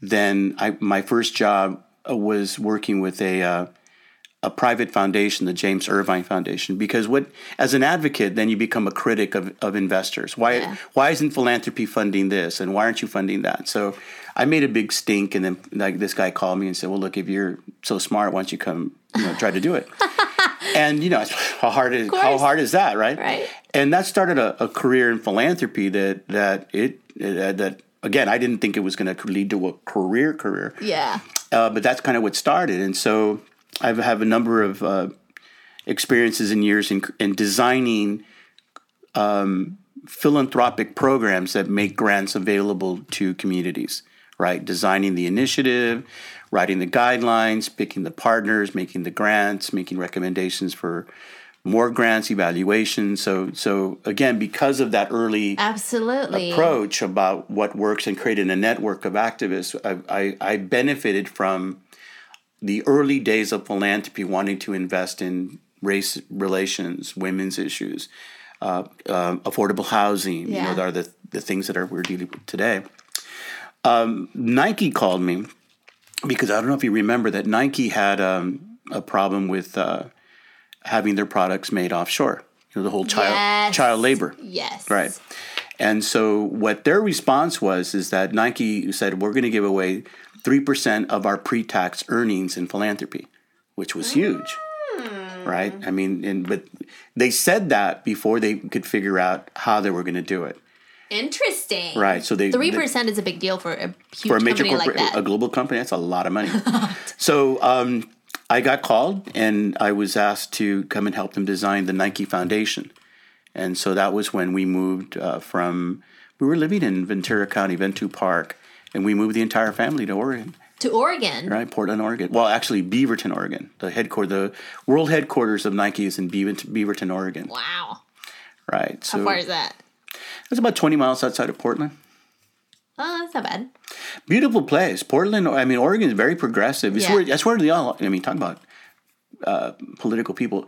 then I, my first job was working with a uh, a private foundation, the James Irvine Foundation. Because what, as an advocate, then you become a critic of, of investors. Why Yeah. why isn't philanthropy funding this, and why aren't you funding that? So I made a big stink, and then like this guy called me and said, "Well, look, if you're so smart, why don't you come, you know, try to do it?" and you know, how hard is how hard is that, right? Right. And that started a, a career in philanthropy that that it uh, that again I didn't think it was going to lead to a career career, yeah uh, but that's kind of what started. And so I have a number of uh, experiences and years in, in designing um, philanthropic programs that make grants available to communities, right? Designing the initiative, writing the guidelines, picking the partners, making the grants, making recommendations for more grants, evaluations. So, so again, because of that early Absolutely. approach about what works and creating a network of activists, I, I, I benefited from the early days of philanthropy wanting to invest in race relations, women's issues, uh, um, affordable housing. Yeah. You know, are the, the things that are we're dealing with today. Um, Nike called me because I don't know if you remember that Nike had um, a problem with uh, having their products made offshore. You know, the whole child Yes. child labor. Yes. Right. And so what their response was is that Nike said we're going to give away 3% of our pre-tax earnings in philanthropy, which was huge. Right? I mean, and but they said that before they could figure out how they were going to do it. Interesting. Right. So they Three percent is a big deal for a huge for a major company like corporate, that. a global company, that's a lot of money. so um, I got called and I was asked to come and help them design the Nike Foundation. And so that was when we moved uh, from, we were living in Ventura County, Ventu Park, and we moved the entire family to Oregon, to Oregon. right? Portland, Oregon. Well, actually, Beaverton, Oregon. The headquarters, the world headquarters of Nike is in Beaverton, Oregon, Wow. right? So How far is that? That's about 20 miles outside of Portland. Oh, that's not bad. Beautiful place. Portland, I mean, Oregon is very progressive. It's Yeah. where, that's where they all, I mean, talk about uh, political people.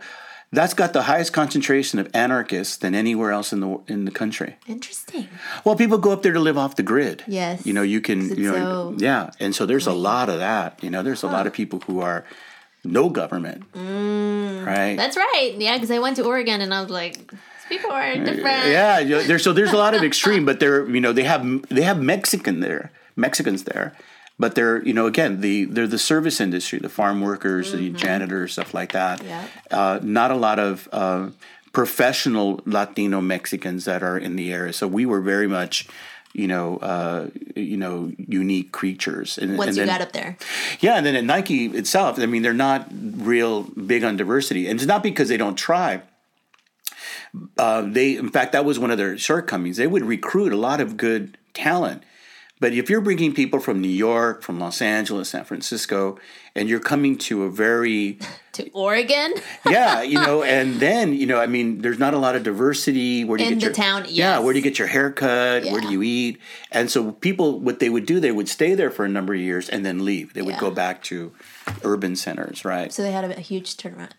That's got the highest concentration of anarchists than anywhere else in the in the country. Interesting. Well, people go up there to live off the grid. Yes, You know, you can, you know, so yeah. And so there's a lot of that. You know, there's a lot of people who are no government. right? Mm. That's right. Yeah, because I went to Oregon and I was like, people are different. Yeah, there's so there's a lot of extreme, but they're you know they have they have Mexican there, Mexicans there, but they're you know again the they're the service industry, the farm workers, the janitors, stuff like that. Yeah. Uh, not a lot of uh, professional Latino Mexicans that are in the area, so we were very much. You know, uh, you know, unique creatures. And, Once and you got up there. yeah, and then at Nike itself, I mean, they're not real big on diversity, and it's not because they don't try. Uh, they, in fact, that was one of their shortcomings. They would recruit a lot of good talent, but if you're bringing people from New York, from Los Angeles, San Francisco, and you're coming to a very To Oregon? yeah, you know, and then you know, I mean, there's not a lot of diversity. Where do you In get the your town, Yeah, where do you get your haircut? Where do you eat? And so people, what they would do, they would stay there for a number of years and then leave. They would Yeah. go back to urban centers, right? So they had a, a huge turnaround.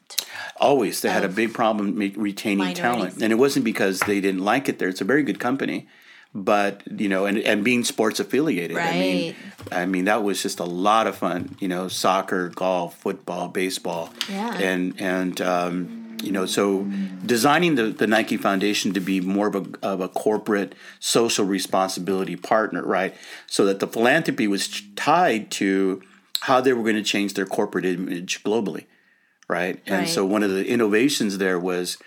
Always, they had a big problem retaining talent, and it wasn't because they didn't like it there. It's a very good company. But you know, and, and being sports affiliated, I mean, I mean that was just a lot of fun. You know, soccer, golf, football, baseball, Yeah. and and um, you know, so designing the, the Nike Foundation to be more of a of a corporate social responsibility partner, right? So that the philanthropy was tied to how they were going to change their corporate image globally, right? And so one of the innovations there was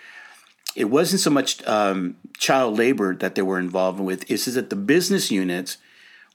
it wasn't so much um, child labor that they were involved with. is, just that the business units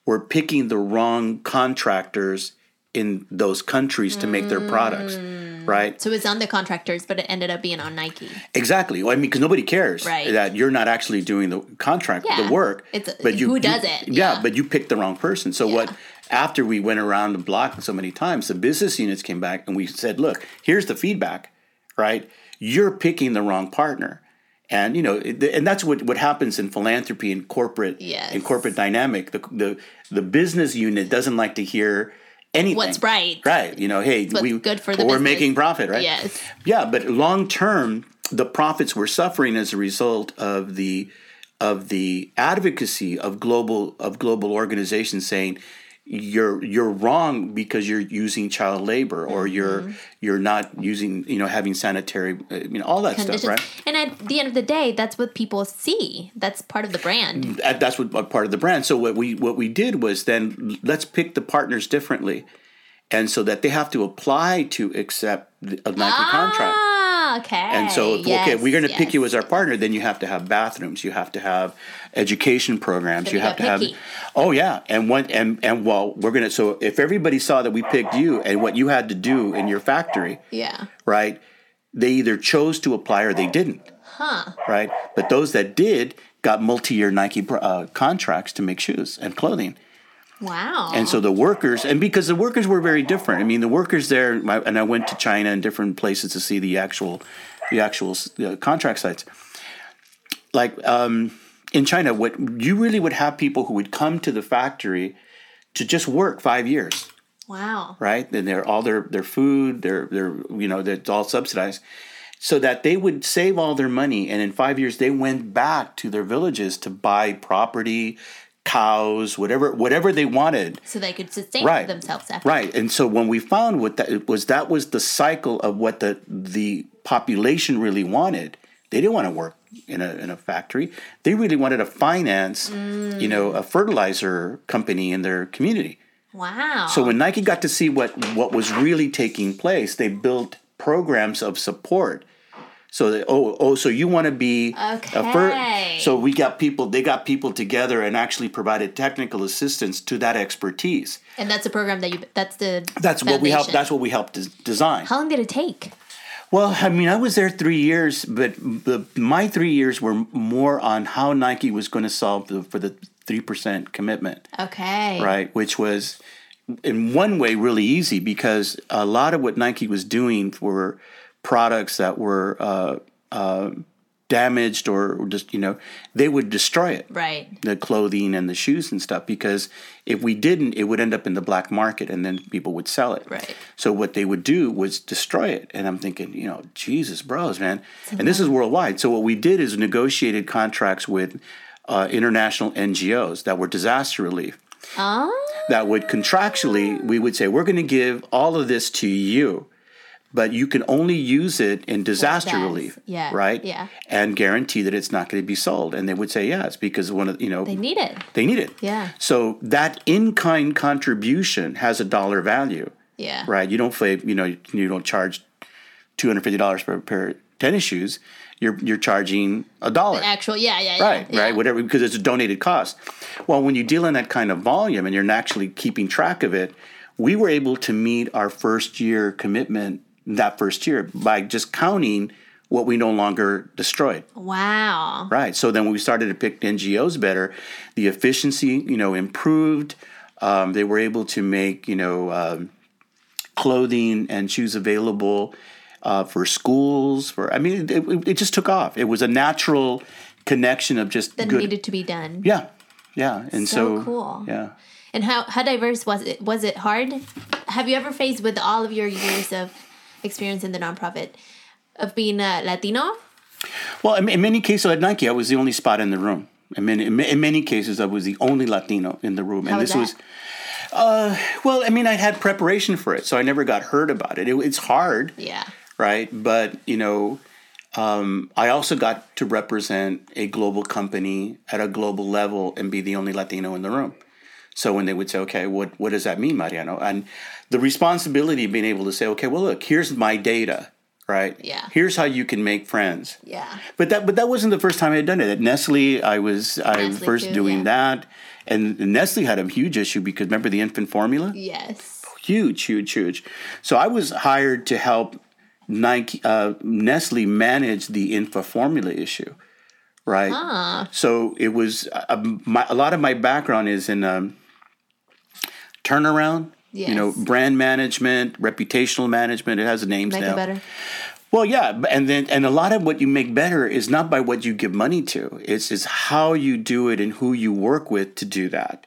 were picking the wrong contractors in those countries to make their products, Mm. right? So it's on the contractors, but it ended up being on Nike. Exactly. Well, I mean, because nobody cares Right. that you're not actually doing the contract, Yeah. the work. It's- but you who does it? Yeah, Yeah. but you picked the wrong person. So what? After we went around the block so many times, the business units came back and we said, "Look, here's the feedback. Right? You're picking the wrong partner." And you know, and that's what, what happens in philanthropy and corporate Yes. in corporate dynamic. The, the the business unit doesn't like to hear anything. What's right. Right. You know, hey, we good for the we're business. making profit, right? Yes. Yeah, but long term, the profits were suffering as a result of the of the advocacy of global of global organizations saying you're you're wrong because you're using child labor or you're Mm-hmm. you're not using you know having sanitary uh, you know all that Conditions. stuff right And at the end of the day, that's what people see. That's part of the brand. That's what, part of the brand so what we what we did was then let's pick the partners differently and so that they have to apply to accept a Nike contract Ah, okay. And so, if, okay, Yes, we're going to pick you as our partner. Then you have to have bathrooms. You have to have education programs. So you have to got have. Oh yeah, and one and and well, we're gonna. So if everybody saw that we picked you and what you had to do in your factory, Yeah. right? They either chose to apply or they didn't. Huh. Right, but those that did got multi-year Nike uh, contracts to make shoes and clothing. Wow. And so the workers, and because the workers were very different. I mean, the workers there, and I went to China and different places to see the actual, the actual uh, contract sites. Like um, in China, what you really would have people who would come to the factory to just work five years, wow. right? And they're all their their food, their their you know, it's all subsidized, so that they would save all their money, and in five years they went back to their villages to buy property, cows, whatever whatever they wanted So they could sustain Right. themselves after. Right. And so when we found what that was that was the cycle of what the the population really wanted. They didn't want to work in a in a factory. They really wanted to finance, you know, a fertilizer company in their community. Wow. So when Nike got to see what what was really taking place, they built programs of support. So they, oh oh so you want to be a Okay. so we got people they got people together and actually provided technical assistance to that expertise. and that's a program that you. That's the. That's what we helped. foundation. That's what we helped design. How long did it take? Well, I mean, I was there three years, but the, my three years were more on how Nike was going to solve the, for the three percent commitment, Okay. right? Which was, in one way, really easy because a lot of what Nike was doing were products that were uh, uh, damaged or just you know they would destroy it. Right. the clothing and the shoes and stuff because if we didn't it would end up in the black market and then people would sell it. Right. so what they would do was destroy it. And i'm thinking you know jesus bros man. And this is worldwide. So what we did is negotiated contracts with uh, international ngos that were disaster relief. Oh. that would contractually we would say we're going to give all of this to you but you can only use it in disaster relief Yeah, right yeah. and guarantee that it's not going to be sold and they would say yes because one of you know They need it. they need it. Yeah. So that in-kind contribution has a dollar value, Yeah. right? You don't play, you know, you don't charge two hundred fifty dollars for a pair of tennis shoes. You're you're charging a dollar, Actual. Yeah. Yeah. yeah, right? yeah. Right? Whatever, because it's a donated cost. Well, when you deal in that kind of volume and you're actually keeping track of it, we were able to meet our first year commitment that first year by just counting what we no longer destroyed. Wow. Right. So then when we started to pick NGOs better, the efficiency, you know, improved. Um, they were able to make, you know, um, clothing and shoes available uh, for schools. For I mean, it, it, it just took off. It was a natural connection of just That good. needed to be done. yeah, yeah, and So so, cool. Yeah. And how how diverse was it? Was it hard? Have you ever faced with all of your years of experience in the nonprofit of being a Latino? Well, in, many cases at Nike, I was the only spot in the room. I mean, in, ma- in many cases, I was the only Latino in the room, How and this was. Uh, well, I mean, I had preparation for it, so I never got hurt about it. it it's hard, Yeah. right? But you know, um, I also got to represent a global company at a global level and be the only Latino in the room. So when they would say, "Okay, what what does that mean, Mariano?" and the responsibility of being able to say, "Okay, well, look, here's my data, right? Yeah. Here's how you can make friends." Yeah. But that but that wasn't the first time I had done it. At Nestle, I was I was Nestle first too, doing yeah. that, and Nestle had a huge issue because remember the infant formula, Yes. huge, huge, huge. So I was hired to help Nike uh, Nestle manage the infant formula issue, right? Ah. So it was uh, my, a lot of my background is in um, turnaround. You know, brand management, reputational management. It has names Make now. it better. Well, yeah, and then and a lot of what you make better is not by what you give money to. It's is how you do it and who you work with to do that.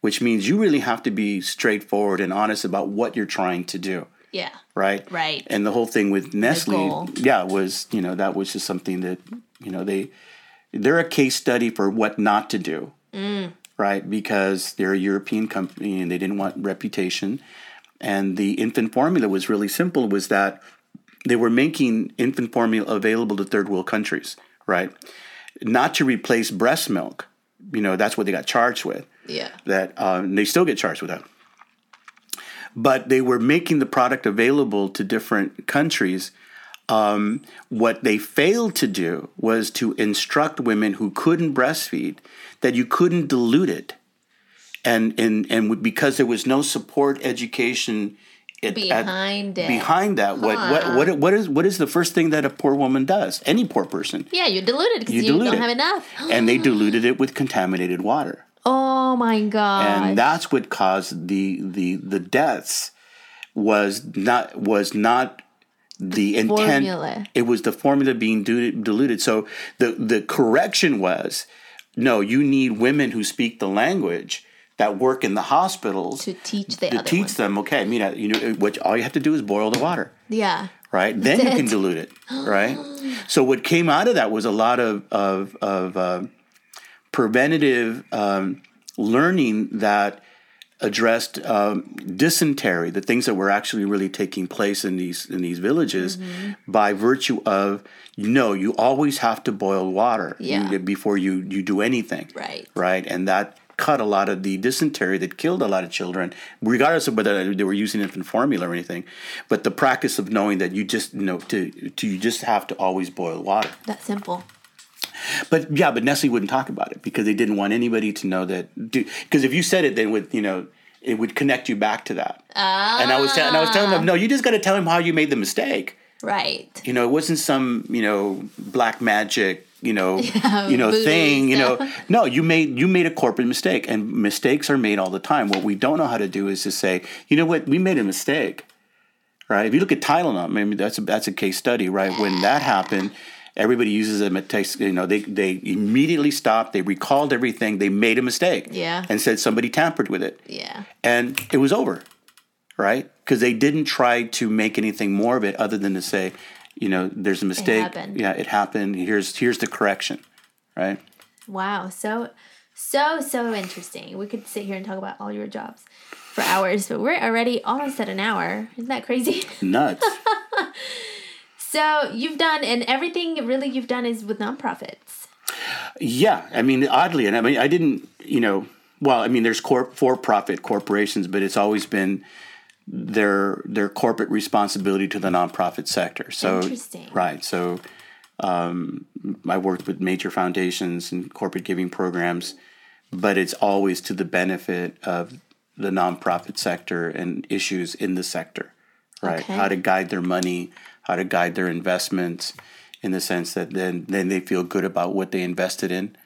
Which means you really have to be straightforward and honest about what you're trying to do, Yeah. right? Right. And the whole thing with Nestle, yeah, was you know that was just something that you know they they're a case study for what not to do, Mm. Right? Because they're a European company and they didn't want reputation. And the infant formula was really simple. Was that they were making infant formula available to third world countries, right? Not to replace breast milk. You know that's what they got charged with. Yeah. That um, they still get charged with that. But they were making the product available to different countries. Um, what they failed to do was to instruct women who couldn't breastfeed that you couldn't dilute it, and and and because there was no support education it, Behind it. behind that what, what what what is what is the first thing that a poor woman does any poor person Yeah, you dilute it because You you, dilute don't it. have enough. and they diluted it with contaminated water Oh my god. and that's what caused the the the deaths was not was not the intent Formula. it was the formula being diluted so the the correction was no you need women who speak the language that work in the hospitals to teach the to teach one. them okay i mean uh, you know what all you have to do is boil the water Yeah. right? Then you can dilute it, right? so what came out of that was a lot of of, of uh, preventative um, learning that addressed um, dysentery, the things that were actually really taking place in these in these villages, Mm-hmm. by virtue of no, you always have to boil water Yeah. before you you do anything, Right. Right, and that cut a lot of the dysentery that killed a lot of children, regardless of whether they were using infant formula or anything. But the practice of knowing that you just you know to, to you just have to always boil water. That simple. But yeah, but Nestle wouldn't talk about it because they didn't want anybody to know that. Because if you said it, then would you know it would connect you back to that. And I was te- and I was telling them, ah. no, you just got to tell them how you made the mistake. Right. You know, it wasn't some you know black magic you know you know thing. You know, no, you made you made a corporate mistake, and mistakes are made all the time. What we don't know how to do is to say, you know what, we made a mistake. Right. If you look at Tylenol, maybe that's a, that's a case study. Right. When that happened, everybody uses them. It takes you know they they immediately stopped. They recalled everything. They made a mistake. Yeah. And said somebody tampered with it Yeah. and it was over, right? Because they didn't try to make anything more of it other than to say, you know, there's a mistake. happened. Yeah, it happened. Here's here's the correction, right? Wow. So so so interesting. We could sit here and talk about all your jobs for hours, but we're already almost at an hour. Isn't that crazy? Nuts. So you've done, and everything really you've done is with nonprofits. yeah, I mean, oddly, and I mean, I didn't, you know, well, I mean, there's corp for-profit corporations, but it's always been their their corporate responsibility to the nonprofit sector. So Interesting. right, so um, I worked with major foundations and corporate giving programs, but it's always to the benefit of the nonprofit sector and issues in the sector, right? Okay. How to guide their money, how to guide their investments, in the sense that then then they feel good about what they invested in,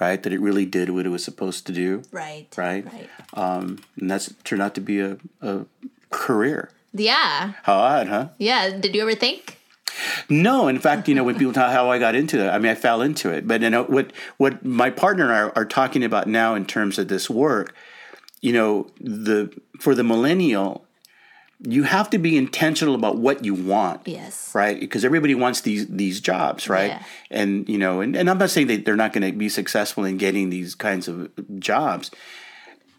right? That it really did what it was supposed to do, Right. Right. Right. um, and that's turned out to be a, a career. Yeah. How odd, huh? Yeah. Did you ever think? No, in fact, you know, when people talk how I got into it, I mean, I fell into it. But you know, what what my partner and I are, are talking about now in terms of this work, you know, the for the millennial, you have to be intentional about what you want. Yes. Right, because everybody wants these these jobs, right? Yeah. And you know, and, and I'm not saying that they're not going to be successful in getting these kinds of jobs.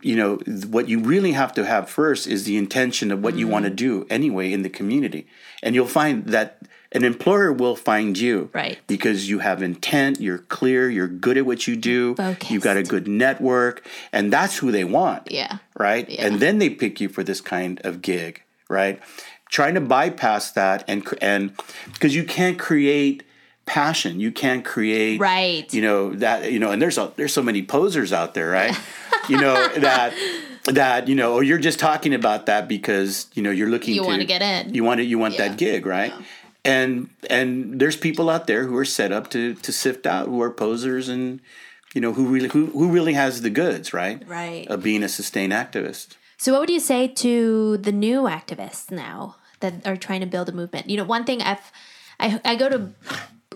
You know, what you really have to have first is the intention of what you want to Mm-hmm. do anyway in the community, and you'll find that an employer will find you, Right. Because you have intent, you're clear, you're good at what you do, you've got a good network, and that's who they want Yeah. right? Yeah. And then they pick you for this kind of gig, right? Trying to bypass that and and because you can't create passion, you can't create Right. You know that you know, and there's a, there's so many posers out there, right? you know that that you know, you're just talking about that because you know you're looking You to wanna get in. you want to you want Yeah. that gig, right? And and there's people out there who are set up to to sift out who are posers and you know who really who, who really has the goods, right? Right. Of being a sustained activist. So, what would you say to the new activists now that are trying to build a movement? You know, one thing I've I, I go to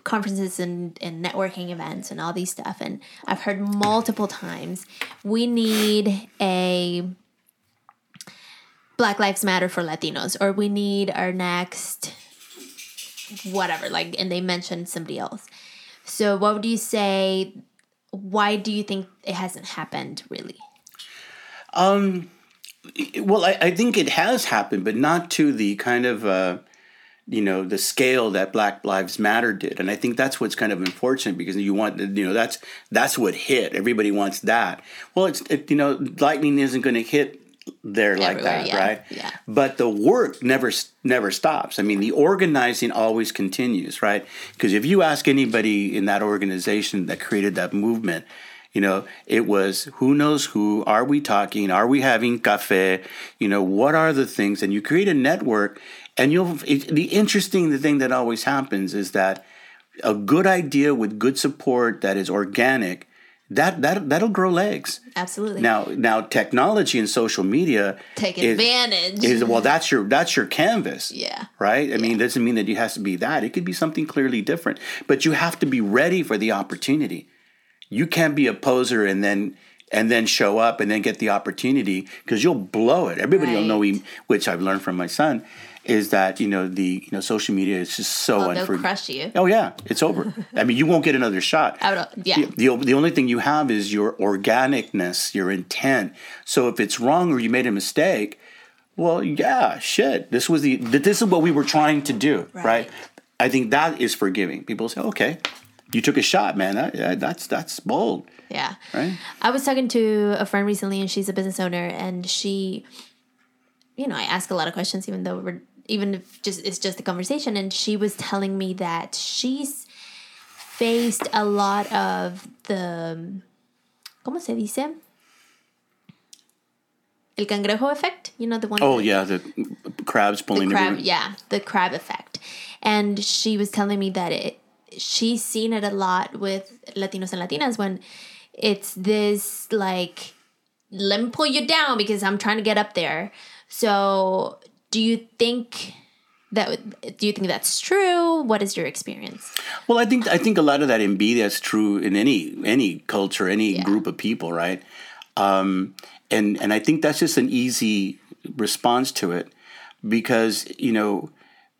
conferences and, and networking events and all these stuff, and I've heard multiple times we need a Black Lives Matter for Latinos, or we need our next whatever. Like, and they mentioned somebody else. So, what would you say? Why do you think it hasn't happened really? Um, Well, I, I think it has happened, but not to the kind of uh, you know the scale that Black Lives Matter did, and I think that's what's kind of unfortunate because you want you know that's that's what hit. Everybody wants that. Well, it's it, you know lightning isn't going to hit there like Everywhere, that, yeah, right? yeah. But the work never never stops. I mean, the organizing always continues, right? Because if you ask anybody in that organization that created that movement, You know, it was who knows who, are we talking, are we having cafe, you know, what are the things? And you create a network, and you'll, it, the interesting the thing that always happens is that a good idea with good support that is organic, that, that, that'll grow legs. Absolutely. Now, now technology and social media Take is- advantage. Is, well, that's your that's your canvas. Yeah. Right. I mean, it doesn't mean that it has to be that. It could be something clearly different. But you have to be ready for the opportunity. You can't be a poser and then and then show up and then get the opportunity because you'll blow it. Everybody will know. Right. He, which I've learned from my son, is that you know the you know social media is just so Oh, they'll unforgiving. crush you. Oh yeah, it's over. I mean, you won't get another shot. Don't- yeah. The, the, the only thing you have is your organicness, your intent. So if it's wrong or you made a mistake, well, yeah, shit. This was the this is what we were trying to do, right? Right. I think that is forgiving. People say, okay, you took a shot, man. That, that's that's bold, Yeah. right? I was talking to a friend recently, and she's a business owner, and she, you know, I ask a lot of questions, even though we're even if just it's just a conversation, and she was telling me that she's faced a lot of the, ¿cómo se dice? El cangrejo effect, you know the one. Oh that- yeah, the crabs pulling the crab everyone. yeah the crab effect and she was telling me that it she's seen it a lot with latinos and latinas when it's this like let me pull you down because i'm trying to get up there so do you think that do you think that's true what is your experience Well, I think I think a lot of that in B that's true in any any culture, any Yeah. group of people, right? Um, and and I think that's just an easy response to it because you know.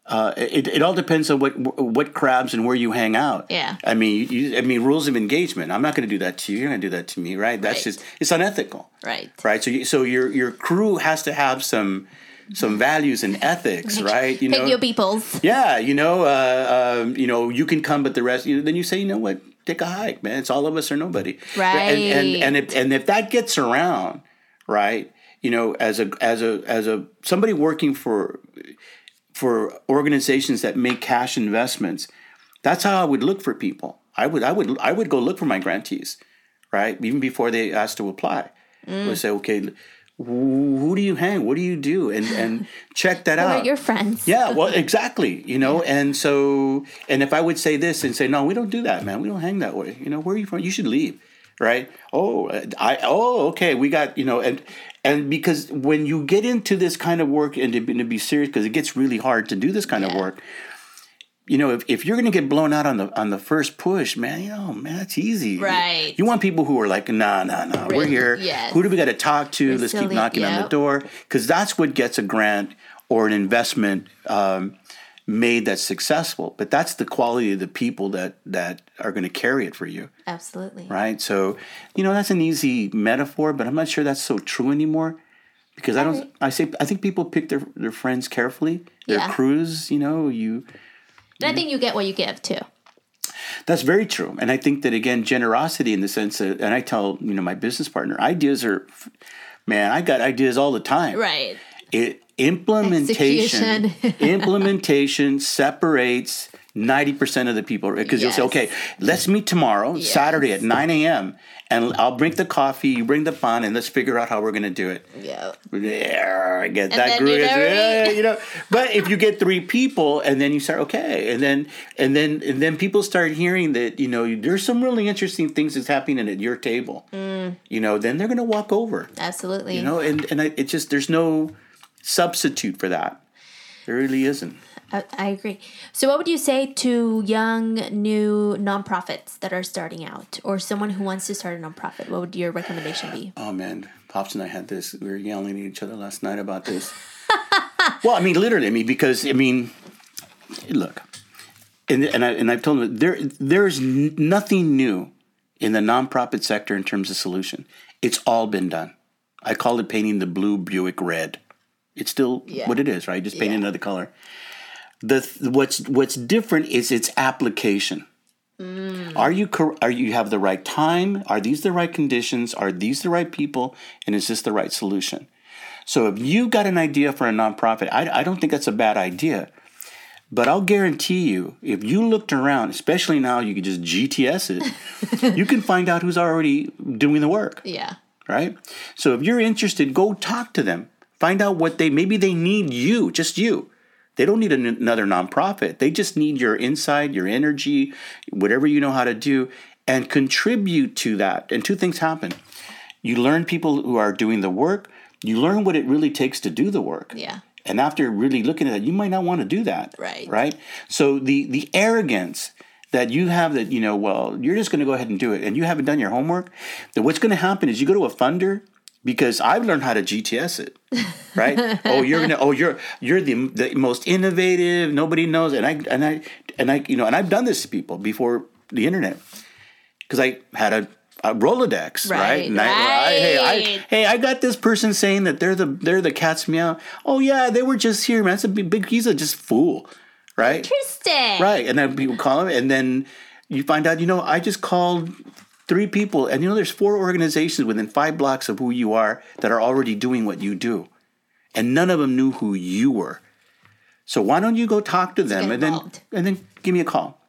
Uh, it, it all depends on what what crabs and where you hang out. Yeah. I mean, you, I mean, rules of engagement. I'm not going to do that to you. You're going to do that to me, right? That's Right. just it's unethical, right right? So, you, so your your crew has to have some some values and ethics, right? You pick your peoples yeah, you know, uh, um, you know, you can come, but the rest. You know, then you say, you know what? Take a hike, man. It's all of us or nobody. And and and if, and if that gets around, right? You know, as a as a as a somebody working for for organizations that make cash investments, that's how I would look for people. I would I would I would go look for my grantees, right? Even before they ask to apply, I would say, okay, who, do you hang? What do you do? And and check that out. your friends Yeah, well, exactly. You know, and so, and if I would say this and say, no, we don't do that, man. We don't hang that way. You know, where are you from? You should leave, right? Oh, I, oh, okay. We got, you know, and and because when you get into this kind of work and to, be- to be serious, because it gets really hard to do this kind of work. You know, if, if you're gonna get blown out on the on the first push, man, you know, man, that's easy. Right. You want people who are like, nah, nah, nah, we're here. Yes. Who do we got to talk to? Let's keep knocking on the door because that's what gets a grant or an investment um, made that's successful. But that's the quality of the people that that are going to carry it for you, absolutely right? So, you know, that's an easy metaphor, but I'm not sure that's so true anymore because I don't. I say I think people pick their their friends carefully, their Yeah. crews. You know, you. and i think you get what you give too That's very true, and I think that again, generosity in the sense that, and I tell you know my business partner, ideas are, man, I got ideas all the time. right It implementation implementation separates. 90% of the people because you'll say okay let's meet tomorrow saturday at 9 a.m and i'll bring the coffee you bring the fun and let's figure out how we're going to do it yeah yeah, get that then groove. Yeah, you know. But if you get three people, and then you start okay, and then and then and then people start hearing that you know there's some really interesting things that's happening at your table. Mm. You know, then they're gonna walk over. absolutely You know, and and I, it just there's no substitute for that. There really isn't. I, I agree. So, what would you say to young, new nonprofits that are starting out, or someone who wants to start a nonprofit? What would your recommendation be? Oh man, Pops and I had this. We were yelling at each other last night about this. well, I mean, literally, I mean, because I mean, look, and and I and I've told them there there's nothing new in the nonprofit sector in terms of solution. It's all been done. I call it painting the blue Buick red. It's still Yeah. what it is, right? Just painting Yeah. another color. The th- what's what's different is its application. Mm. Are you cor- are you have the right time? Are these the right conditions? Are these the right people? And is this the right solution? So if you got an idea for a nonprofit, I, I don't think that's a bad idea. But I'll guarantee you, if you looked around, especially now, you can just GTS it. you can find out who's already doing the work Yeah. right? So if you're interested, go talk to them. Find out what they maybe they need you, just you. They don't need an, another nonprofit. They just need your insight, your energy, whatever you know how to do, and contribute to that. And two things happen: you learn people who are doing the work. You learn what it really takes to do the work. Yeah. And after really looking at it, you might not want to do that. Right. Right. So the the arrogance that you have that you know, well, you're just going to go ahead and do it, and you haven't done your homework. Then what's going to happen is you go to a funder because I've learned how to GTS it. Right. oh, you're gonna. Oh, you're you're the the most innovative. Nobody knows, and I and I and I you know, and I've done this to people before the internet because I had a. A Rolodex, right? Right, And I- I- hey, I, hey, I got this person saying that they're the they're the cat's meow. Oh yeah, they were just here, man. That's a big, big he's a just fool, right? Interesting. Right. And then people call him, and then you find out, you know, I just called three people, and you know, there's four organizations within five blocks of who you are that are already doing what you do, and none of them knew who you were. So why don't you go talk to them and then and then give me a call.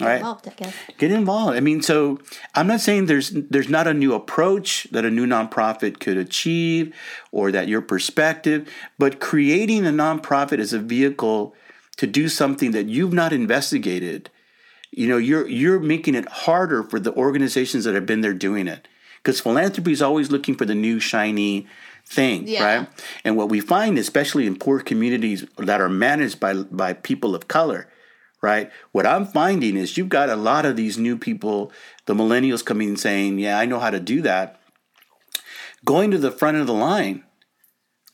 All right Involved, I guess. get involved. I mean, so I'm not saying there's there's not a new approach that a new nonprofit could achieve or that your perspective, but creating a nonprofit as a vehicle to do something that you've not investigated, you know, you're you're making it harder for the organizations that have been there doing it. Because philanthropy is always looking for the new shiny thing, Yeah. right? And what we find, especially in poor communities that are managed by by people of color, right? What I'm finding is you've got a lot of these new people, the millennials coming and saying, "Yeah, I know how to do that," going to the front of the line,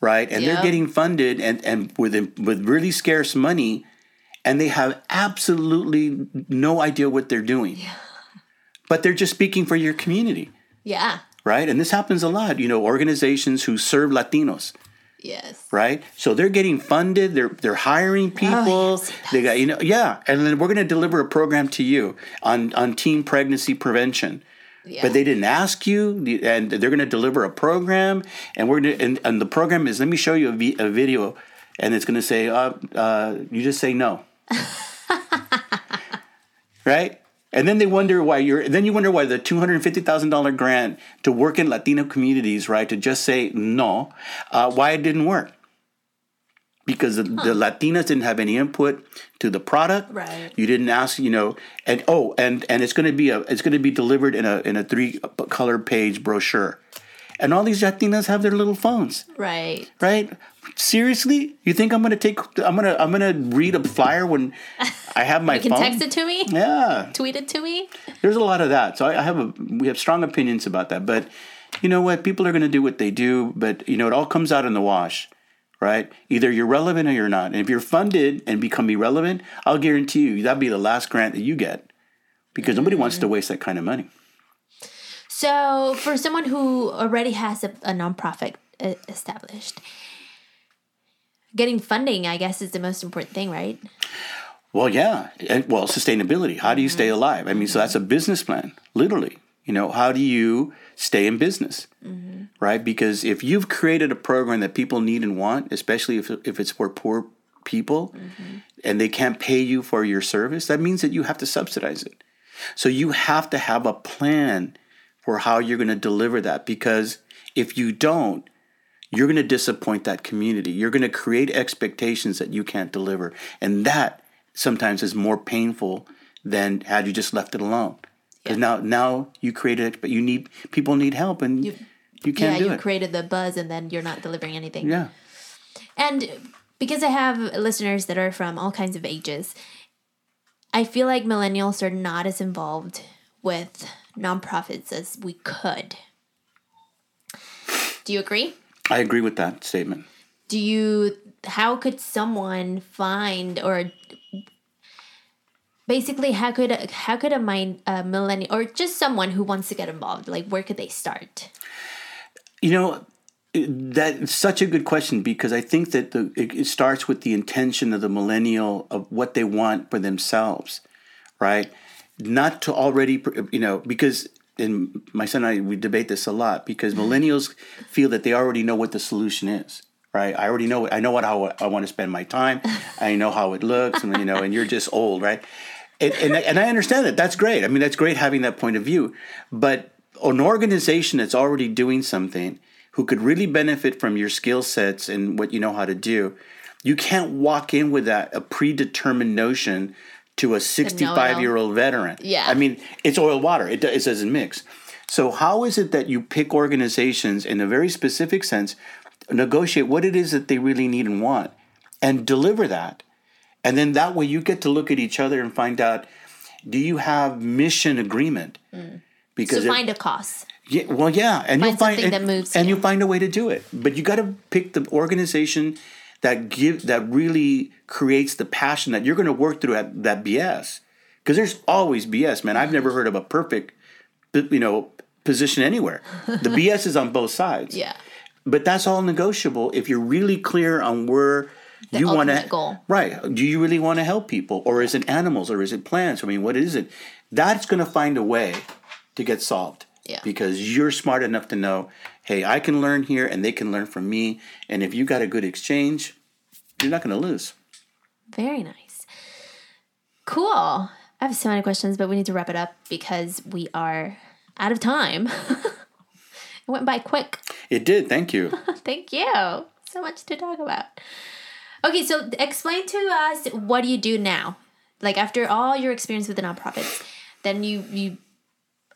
right? And Yeah. they're getting funded and and with with really scarce money, and they have absolutely no idea what they're doing. But they're just speaking for your community, Yeah. right? And this happens a lot. You know, organizations who serve Latinos Yes. right? So they're getting funded. They're they're hiring people. yes, they got you know yeah, and then we're going to deliver a program to you on on teen pregnancy prevention. Yeah. But they didn't ask you, and they're going to deliver a program, and we're gonna, and, and the program is let me show you a video, and it's going to say, uh, uh, you just say no, right? And then they wonder why you're. Then you wonder why the two hundred fifty thousand dollar grant to work in Latino communities, right? To just say no, uh, why it didn't work? Because the, the Latinas didn't have any input to the product. Right. You didn't ask, you know, and oh, and and it's going to be a it's going to be delivered in a in a three color page brochure, and all these Latinas have their little phones Right. right? Seriously, you think I'm gonna take? I'm gonna I'm gonna read a flyer when I have my You can phone. text it to me. Yeah, Tweet it to me. there's a lot of that. So I, I have a we have strong opinions about that. But you know what? People are gonna do what they do. But you know it all comes out in the wash, right? Either you're relevant or you're not. And if you're funded and become irrelevant, I'll guarantee you that'll be the last grant that you get because nobody wants to mm. waste that kind of money. So, for someone who already has a, a nonprofit uh, established, getting funding, I guess, is the most important thing, right? Well, yeah, and well, sustainability. How do you stay mm-hmm. alive? I mean, so that's a business plan, literally. You know, how do you stay in business, mm-hmm. right? Because if you've created a program that people need and want, especially if if it's for poor people, mm-hmm. and they can't pay you for your service, that means that you have to subsidize it. So you have to have a plan for how you're going to deliver that. Because if you don't, you're going to disappoint that community. You're going to create expectations that you can't deliver. And that sometimes is more painful than had you just left it alone. Because now, now you created it, but you need people need help, and you, can't yeah, do you it. created the buzz and then you're not delivering anything. yeah, And because I have listeners that are from all kinds of ages, I feel like millennials are not as involved with nonprofits as we could. Do you agree? I agree with that statement. Do you how could someone find or basically how could how could a mind a millennial or just someone who wants to get involved like where could they start? You know, that's such a good question because I think that the it, it starts with the intention of the millennial of what they want for themselves, right? Not to already, you know, because in my son and I we debate this a lot because mm-hmm. millennials feel that they already know what the solution is, right? I already know. I know what how I want to spend my time. I know how it looks, and you know, and you're just old, right? And, and, and I understand that. That's great. I mean, that's great having that point of view. But an organization that's already doing something who could really benefit from your skill sets and what you know how to do, you can't walk in with that a predetermined notion to a 65 year old veteran. Yeah. I mean, it's oil water. It, it doesn't mix. So how is it that you pick organizations in a very specific sense, negotiate what it is that they really need and want, and deliver that? And then that way you get to look at each other and find out do you have mission agreement? Mm. Because So find a cause. yeah, well, yeah, and you'll Find find and, that moves and you. you find a way to do it. But you got to pick the organization that give that really creates the passion that you're going to work through at that BS. Because there's always BS, man. I've never heard of a perfect, you know, position anywhere. The BS is on both sides. Yeah. But that's all negotiable if you're really clear on where you want to goal. Right. Do you really want to help people or is it animals or is it plants? I mean, what is it? That's going to find a way to get solved. Yeah. Because you're smart enough to know, hey, I can learn here and they can learn from me. And if you got a good exchange, you're not going to lose. Very nice. Cool. I have so many questions, but we need to wrap it up because we are out of time. it went by quick. It did. Thank you. Thank you. So much to talk about. Okay, so explain to us what do you do now? Like after all your experience with the nonprofits, then you you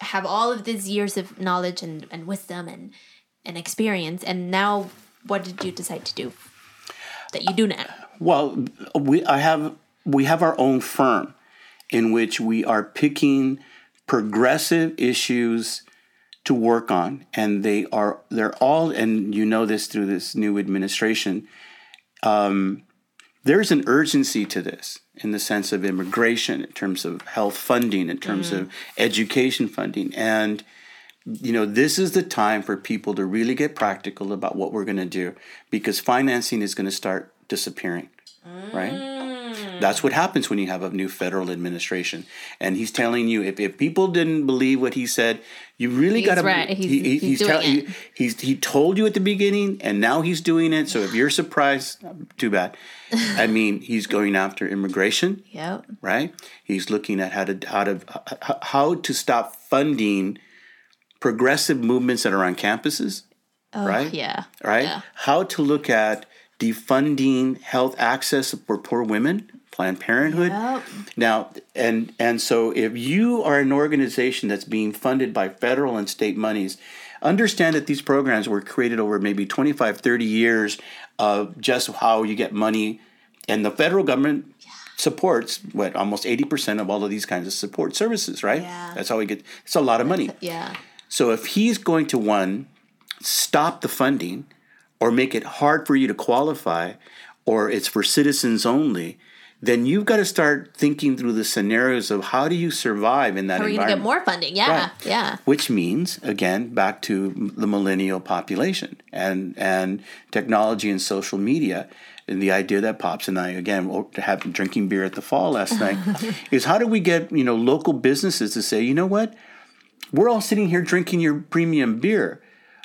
have all of these years of knowledge and, and wisdom and and experience, and now what did you decide to do that you do now? Well, we I have we have our own firm in which we are picking progressive issues to work on, and they are they're all and you know this through this new administration. Um, there's an urgency to this in the sense of immigration, in terms of health funding, in terms of education funding, and you know, this is the time for people to really get practical about what we're going to do because financing is going to start disappearing, right? Mm. That's what happens when you have a new federal administration. And he's telling you if, if people didn't believe what he said, you really got to. right. He's- he's doing telling it. you, he's he told you at the beginning, and now he's doing it. So if you're surprised, um, too bad. I mean, he's going after immigration Yep. right? He's looking at how to how to how to stop funding progressive movements that are on campuses, oh, right? Yeah. Right? Yeah. How to look at defunding health access for poor women, Planned Parenthood. Yep. Now, and and so if you are an organization that's being funded by federal and state monies, understand that these programs were created over maybe 25, 30 years of just how you get money and the federal government supports what almost 80% of all of these kinds of support services, right? Yeah. That's how we get it's a lot of money. Yeah. So if he's going to one stop the funding or make it hard for you to qualify or it's for citizens only, then you've got to start thinking through the scenarios of how do you survive in that Are we gonna get more funding? Yeah. Right. Yeah. Which means again back to the millennial population and and technology and social media and the idea that pops and I again having drinking beer at the fall last night is how do we get you know local businesses to say you know what we're all sitting here drinking your premium beer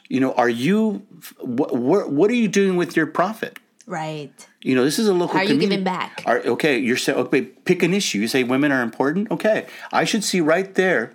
you know are you what what, what are you doing with your profit Right. you know, this is a local. How are you community. giving back? Are, okay, you're saying okay. Pick an issue. You say women are important. Okay, I should see right there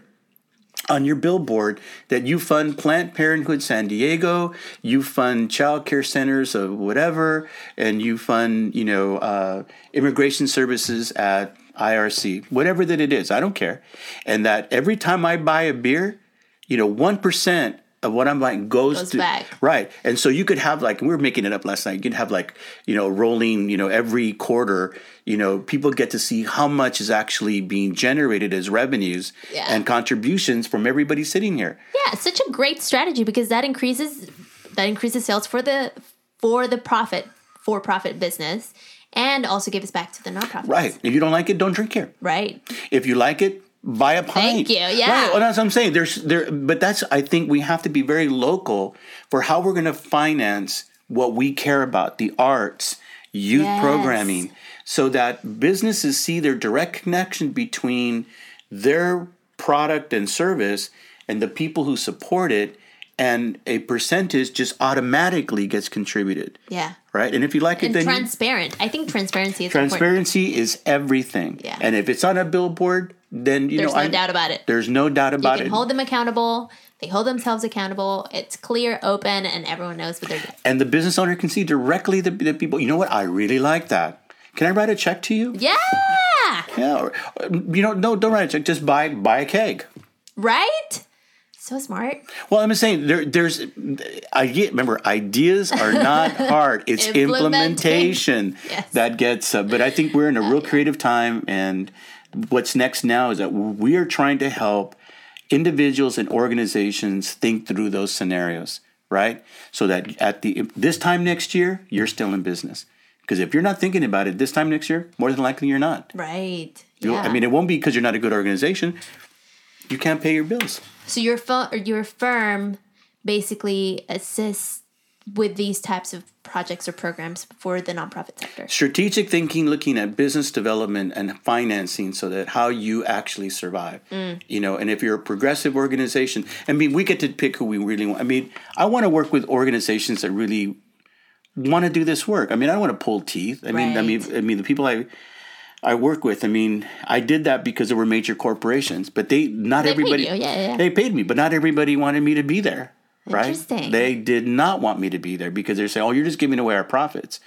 on your billboard that you fund Planned Parenthood San Diego, you fund child care centers of whatever, and you fund you know uh, immigration services at IRC, whatever that it is. I don't care, and that every time I buy a beer, you know, one percent of what I'm buying goes, Goes to back. right. And so you could have like we were making it up last night. You could have like you know rolling you know every quarter. You know people get to see how much is actually being generated as revenues Yeah. and contributions from everybody sitting here. Yeah, it's such a great strategy because that increases that increases sales for the for the profit for profit business and also gives back to the nonprofit. Right. If you don't like it, don't drink here. Right. If you like it, buy a pint. Thank you, yeah. Right. Well, that's what I'm saying. There's there, but that's I think we have to be very local for how we're going to finance what we care about: the arts, youth Yes. programming, so that businesses see their direct connection between their product and service and the people who support it. And a percentage just automatically gets contributed. Yeah. Right? And if you like it, And then you- transparent. I think transparency is important. transparency is everything. Yeah. And if it's on a billboard, then you There's know no I- doubt about it. There's no doubt You about can it. hold them accountable. They hold themselves accountable. It's clear, open, and everyone knows what they're doing. and the business owner can see directly the, the people. You know what? I really like that. Can I write a check to you? Yeah. Yeah. Or, you know, no, don't write a check. Just buy buy a keg. Right? So smart. Well, I'm just saying there, there's I get remember ideas are not hard. It's implementation Yes. that gets. Uh, but I think we're in a real creative time, and what's next now is that we are trying to help individuals and organizations think through those scenarios, right? So that at the this time next year, you're still in business. Because if you're not thinking about it this time next year, more than likely you're not. Right. Yeah. I mean, it won't be because you're not a good organization. You can't pay your bills. So your or your firm basically assists with these types of projects or programs for the nonprofit sector. strategic thinking looking at business development and financing so that how you actually survive mm. you know and if you're a progressive organization i mean we get to pick who we really want. I mean i want to work with organizations that really want to do this work. I mean i don't want to pull teeth. I mean i mean i mean the people i I work with. I mean, I did that because there were major corporations, but they not They paid everybody. you, yeah, yeah. They paid me, but not everybody wanted me to be there. Right? Interesting. They did not want me to be there because they're saying, "Oh, you're just giving away our profits."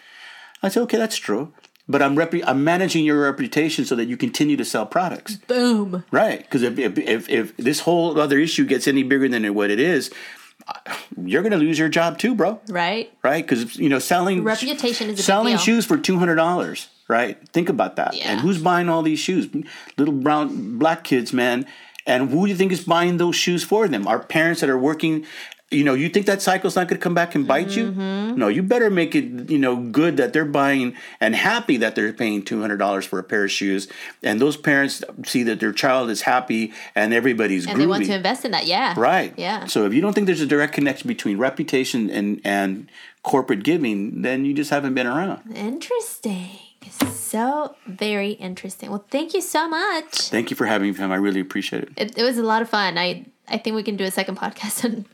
I said, "Okay, that's true, but I'm rep- I'm managing your reputation so that you continue to sell products." Boom. Right? Because if, if if if this whole other issue gets any bigger than what it is, you're going to lose your job too, bro. Right? Right? Because you know, selling Reputation is selling deal. shoes for two hundred dollars. Right? Think about that. Yeah. And who's buying all these shoes? Little brown black kids, man. And who do you think is buying those shoes for them? Our parents that are working. You know, you think that cycle's not going to come back and bite Mm-hmm. you? No, you better make it, you know, good that they're buying and happy that they're paying two hundred dollars for a pair of shoes, and those parents see that their child is happy and everybody's And groovy. they want to invest in that. Yeah. Right. Yeah. So if you don't think there's a direct connection between reputation and and corporate giving, then you just haven't been around. Interesting. So very interesting. Well, thank you so much. Thank you for having me, Pam. I really appreciate it. It, it was a lot of fun. I I think we can do a second podcast on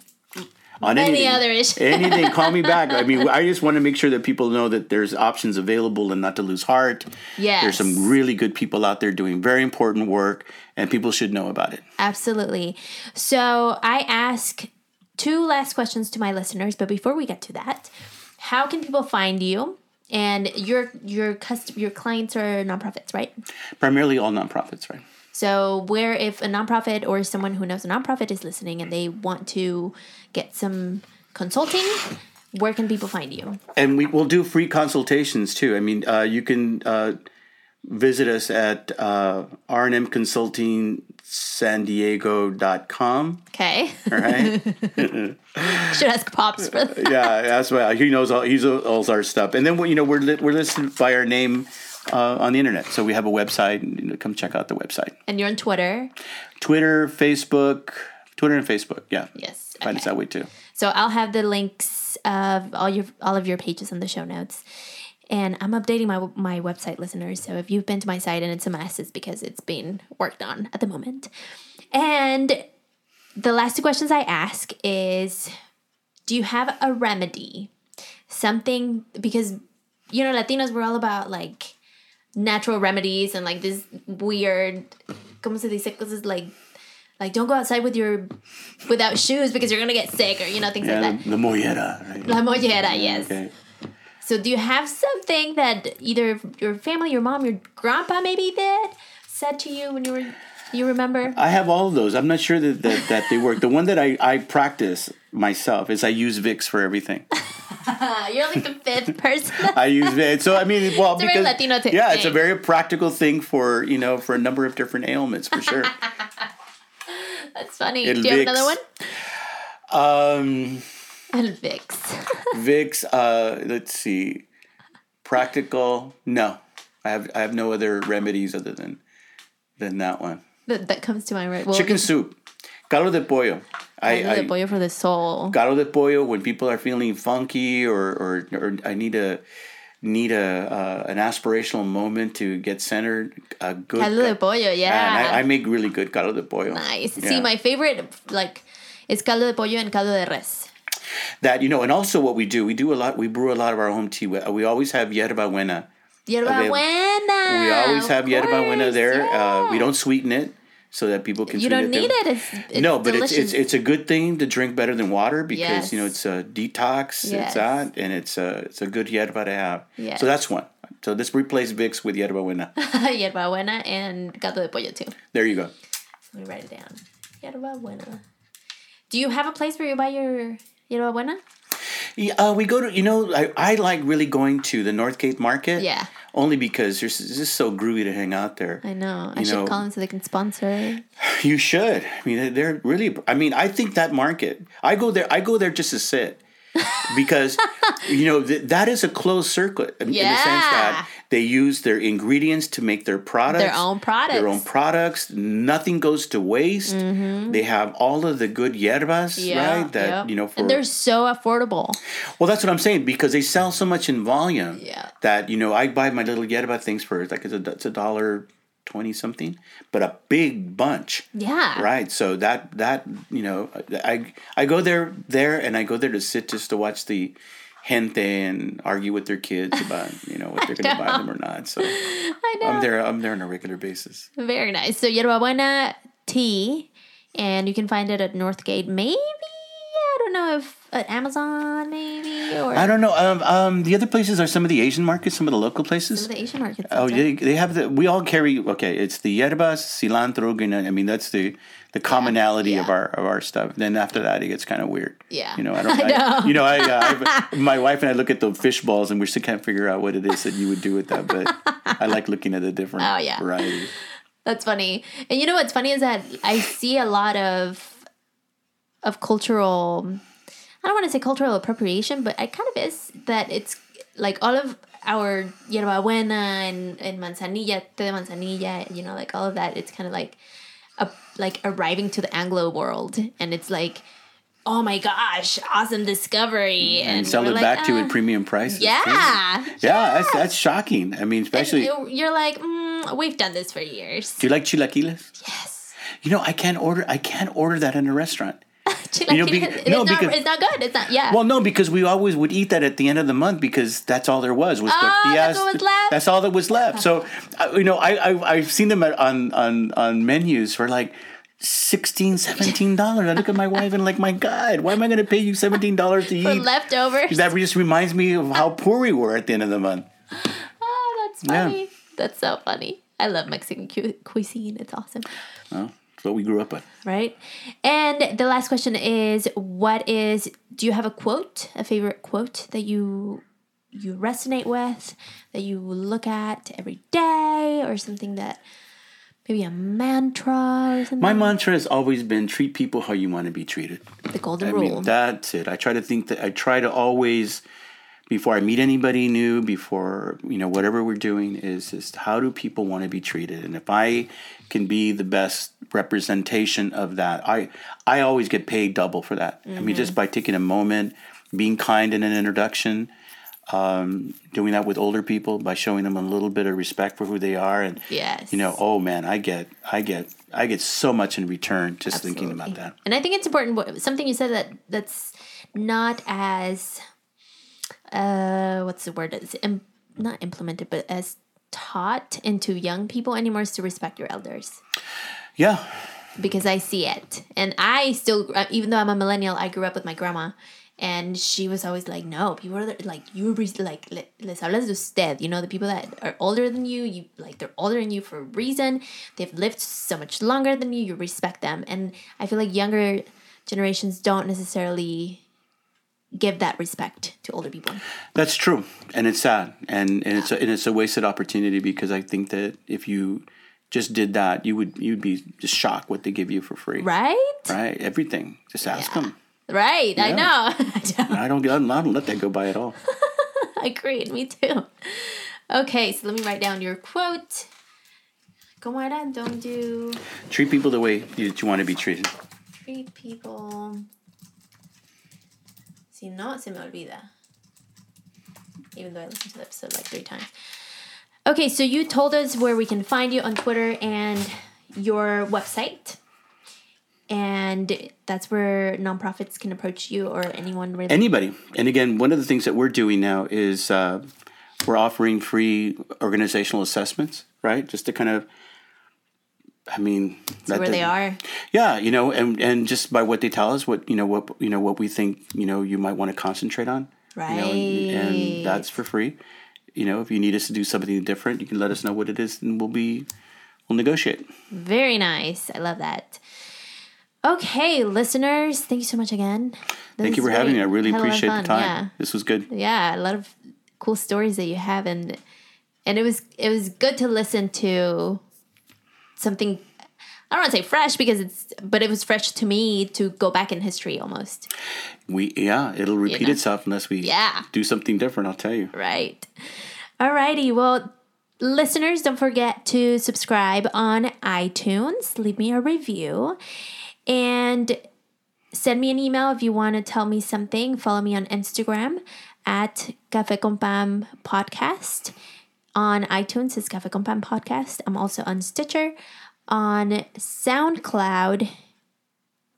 On Any anything, other issue. anything, call me back. I mean, I just want to make sure that people know that there's options available and not to lose heart. Yes. There's some really good people out there doing very important work, and people should know about it. Absolutely. So I ask two last questions to my listeners, but before we get to that, how can people find you? And your your cust- your clients are nonprofits, right? Primarily all nonprofits, right? So where if a nonprofit or someone who knows a nonprofit is listening and they want to get some consulting, where can people find you? and we will do free consultations too. I mean, uh, you can uh, visit us at uh, R&M Consulting San Diego.com. Okay. All right. Should ask Pops for that. yeah, that's why he knows all he knows our stuff. And then you know we're li- we're listed by our name uh, on the internet, so we have a website. And, you know, come check out the website. And you're on Twitter. Twitter, Facebook, Twitter and Facebook. Yeah, Yes. find us okay. that way too. So I'll have the links of all your all of your pages in the show notes. And I'm updating my my website listeners. So if you've been to my site and it's a mess, it's because it's being worked on at the moment. And the last two questions I ask is do you have a remedy? Something because you know Latinos we're all about like natural remedies and like this weird como se dice cosas like like don't go outside with your without shoes because you're gonna get sick or you know things Yeah, like the, the mollera. Right? that. La mollera, yes. Okay. So do you have something that either your family, your mom, your grandpa maybe did said to you when you were you remember? I have all of those. I'm not sure that, that, that they work. The one that I, I practice myself is I use Vicks for everything. You're like the fifth person. I use Vicks. So I mean, well, It's a very because Latino t- yeah, it's a very practical thing for you know for a number of different ailments for sure. That's funny. It do you have another one? um, And Vicks. Vicks. Uh, let's see, practical. No, I have I have no other remedies other than than that one. that, that comes to my right. Well, Chicken soup, caldo de pollo. I, caldo de pollo for the soul. caldo de pollo when people are feeling funky or or, or I need a need a uh, an aspirational moment to get centered. A good Caldo de pollo, yeah. I, I make really good caldo de pollo. Nice. Yeah. See, my favorite, like, Es caldo de pollo and caldo de res. That you know, and also what we do, we do a lot. We brew a lot of our home tea. We, we always have yerba buena. Yerba buena. We always have of yerba buena course, there. Uh, we don't sweeten it so that people can. You don't need it. It's, it's no, but it's, delicious. it's it's a good thing to drink better than water because you know it's a detox. Yes. It's that, and it's a it's a good yerba to have. Yes. So that's one. So let's replace Vicks with yerba buena. yerba buena and caldo de pollo too. there you go. Let me write it down. Yerba buena. Do you have a place where you buy your yerba buena? Yeah, uh, we go to you know I, I like really going to the Northgate Market. Yeah. Only because there's it's just so groovy to hang out there. I know. I You should know- call them so they can sponsor. You should. I mean, they're really. I mean, I think that market. I go there. I go there just to sit, because you know th- that is a closed circuit in, in the sense that Yeah. They use their ingredients to make their products, Their own products. their own products. Nothing goes to waste. Mm-hmm. They have all of the good yerbas, right? That yeah. you know for and they're so affordable. well, that's what I'm saying because they sell so much in volume. Yeah. That you know, I buy my little yerba things for like it's a, it's a dollar twenty something, but a big bunch. Yeah. Right. So that that you know, I I go there there and I go there to sit just to watch the gente and argue with their kids about you know what they're going to buy them or not. So I know. I'm there. I'm there on a regular basis. Very nice. So yerba buena tea, and you can find it at Northgate. Maybe I don't know if at Amazon, maybe or I don't know. Um, um, the other places are some of the Asian markets, some of the local places. some of the Asian markets. Oh, right. they, they have the. We all carry. Okay, it's the yerbas, cilantro, I mean, that's the the commonality of our of our stuff. Then after that, it gets kind of weird. Yeah. You know, I don't. I know. you know, I, uh, my wife and I look at the fish balls, and we still can't figure out what it is that you would do with that. But I like looking at the different Oh, yeah. varieties. That's funny. And you know what's funny is that I see a lot of of cultural I don't want to say cultural appropriation, but it kind of is that it's like all of our yerba buena and, and manzanilla, té de manzanilla, you know, like all of that, it's kind of like like arriving to the Anglo world and it's like oh my gosh, awesome discovery And sell it like, back to "Ah." at premium prices. too. Yeah. Yeah, that's that's shocking. I mean, especially. you- you're like, mm, we've done this for years. do you like chilaquiles? Yes. You know, I can't order. I can't order that in a restaurant. You know, be- it's, no, not, because- it's not good. It's not, yeah. Well, no, because we always would eat that at the end of the month because that's all there was was Oh, tortillas. that's what was left? That's all that was left. So, uh, you know, I, I I've seen them at, on on on menus for like. 16 17 dollars i look at my wife and like my god why am i going to pay you 17 dollars to for eat leftovers. that just reminds me of how poor we were at the end of the month oh, that's Yeah. funny. That's so funny. I love Mexican cu- cuisine. It's awesome. that's what we grew up with Right? And the last question is what is do you have a quote, a favorite quote that you you resonate with, that you look at every day or something that maybe a mantra or something? my mantra has always been treat people how you want to be treated the golden I rule. mean, that's it. I try to think that I try to always, before I meet anybody new, before you know whatever we're doing, is just how do people want to be treated, and if I can be the best representation of that, I I always get paid double for that. I mean, just by taking a moment, being kind in an introduction. Um, doing that with older people by showing them a little bit of respect for who they are, and yes. you know, oh man, I get, I get, I get so much in return just thinking about that. And I think it's important. Something you said that that's not as uh, what's the word? It's im- not implemented, but as taught into young people anymore is to respect your elders Yeah, because I see it, and I still, uh, even though I'm a millennial, I grew up with my grandma. And she was always like, "No, people are like you, res- like le- les hablas de usted." You know, the people that are older than you, you like they're older than you for a reason. They've lived so much longer than you. You respect them, and I feel like younger generations don't necessarily give that respect to older people. That's true, and it's sad, and, and it's a, and it's a wasted opportunity because I think that if you just did that, you would you'd be just shocked what they give you for free, Right? Right? Everything, just ask Yeah. them. Right. I Yeah. know. I know. I don't, I don't, I don't let that go by at all. Agreed. Me too. Okay, so let me write down your quote. Como era? Don't do Treat people the way you, you want to be treated. treat people. Si no, se me olvida. Even though I listened to the episode like three times. Okay, so you told us where we can find you on Twitter and your website. And that's where nonprofits can approach you or anyone really. Anybody. And again, one of the things that we're doing now is uh, we're offering free organizational assessments, right? Just to kind of, I mean, where they are. Yeah, you know, and and just by what they tell us, what you know, what you know, what we think, you know, you might want to concentrate on, Right. You know, and, and that's for free. You know, if you need us to do something different, you can let us know what it is, and we'll be we'll negotiate. Very nice. I love that. Okay, listeners, thank you so much again. That Thank you for having me. I really Had a lot of appreciate the time. Yeah. This was good. yeah a lot of cool stories that you have and and it was it was good to listen to something i don't want to say fresh because it's but it was fresh to me to go back in history almost We yeah, it'll repeat know. itself unless we Yeah. do something different. I'll tell you. right alrighty well listeners don't forget to subscribe on itunes leave me a review and send me an email if you want to tell me something follow me on instagram at cafe con pam podcast on itunes it's cafe con pam podcast i'm also on stitcher on soundcloud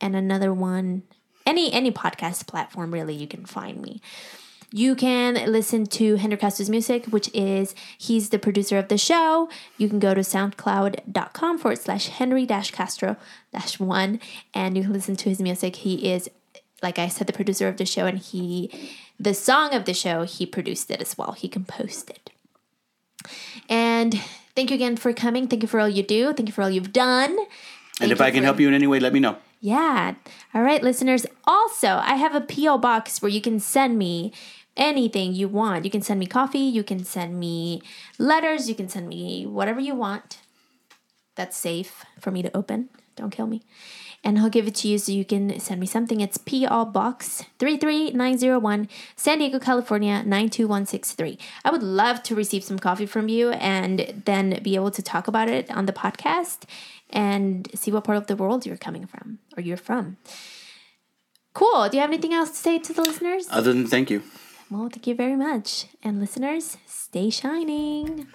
and another one any any podcast platform really you can find me you can listen to Henry Castro's music, which is he's the producer of the show. You can go to soundcloud.com forward slash Henry dash Castro dash one and you can listen to his music. He is, like I said, the producer of the show, and he, the song of the show, he produced it as well. He composed it. And thank you again for coming. Thank you for all you do. Thank you for all you've done. And if I can help you in any way, let me know. Yeah. All right, listeners. Also, I have a P.O. box where you can send me anything you want. You can send me coffee, you can send me letters, you can send me whatever you want. That's safe for me to open. Don't kill me. And I'll give it to you so you can send me something. It's P.O. Box 33901, San Diego, California 92163. I would love to receive some coffee from you and then be able to talk about it on the podcast and see what part of the world you're coming from or you're from. Cool. Do you have anything else to say to the listeners? Other than thank you. Well, thank you very much. And listeners, stay shining.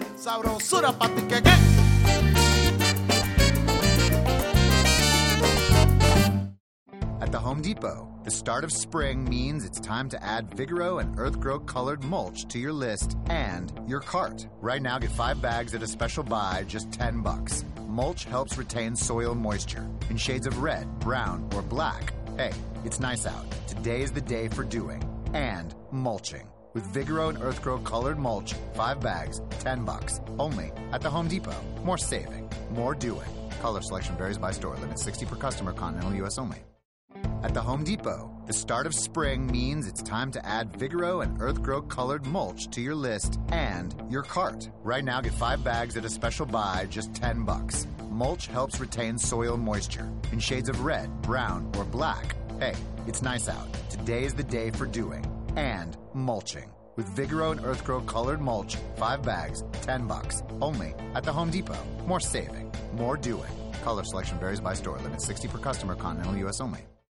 At the Home Depot, the start of spring means it's time to add Vigoro and Earthgro colored mulch to your list and your cart. Right now, get five bags at a special buy, just 10 bucks. Mulch helps retain soil moisture in shades of red, brown, or black. Hey, it's nice out. Today is the day for doing and mulching. With Vigoro and Earthgro colored mulch, five bags, 10 bucks. Only at the Home Depot. More saving, more doing. Color selection varies by store. Limit 60 per customer, continental U.S. only. At the Home Depot, the start of spring means it's time to add Vigoro and Earthgro colored mulch to your list and your cart. Right now, get five bags at a special buy, just 10 bucks. Mulch helps retain soil moisture in shades of red, brown, or black. Hey, it's nice out. Today is the day for doing and mulching. With Vigoro and Earthgro colored mulch, five bags, 10 bucks. Only at the Home Depot. More saving, more doing. Color selection varies by store. Limit 60 per customer, continental U.S. only.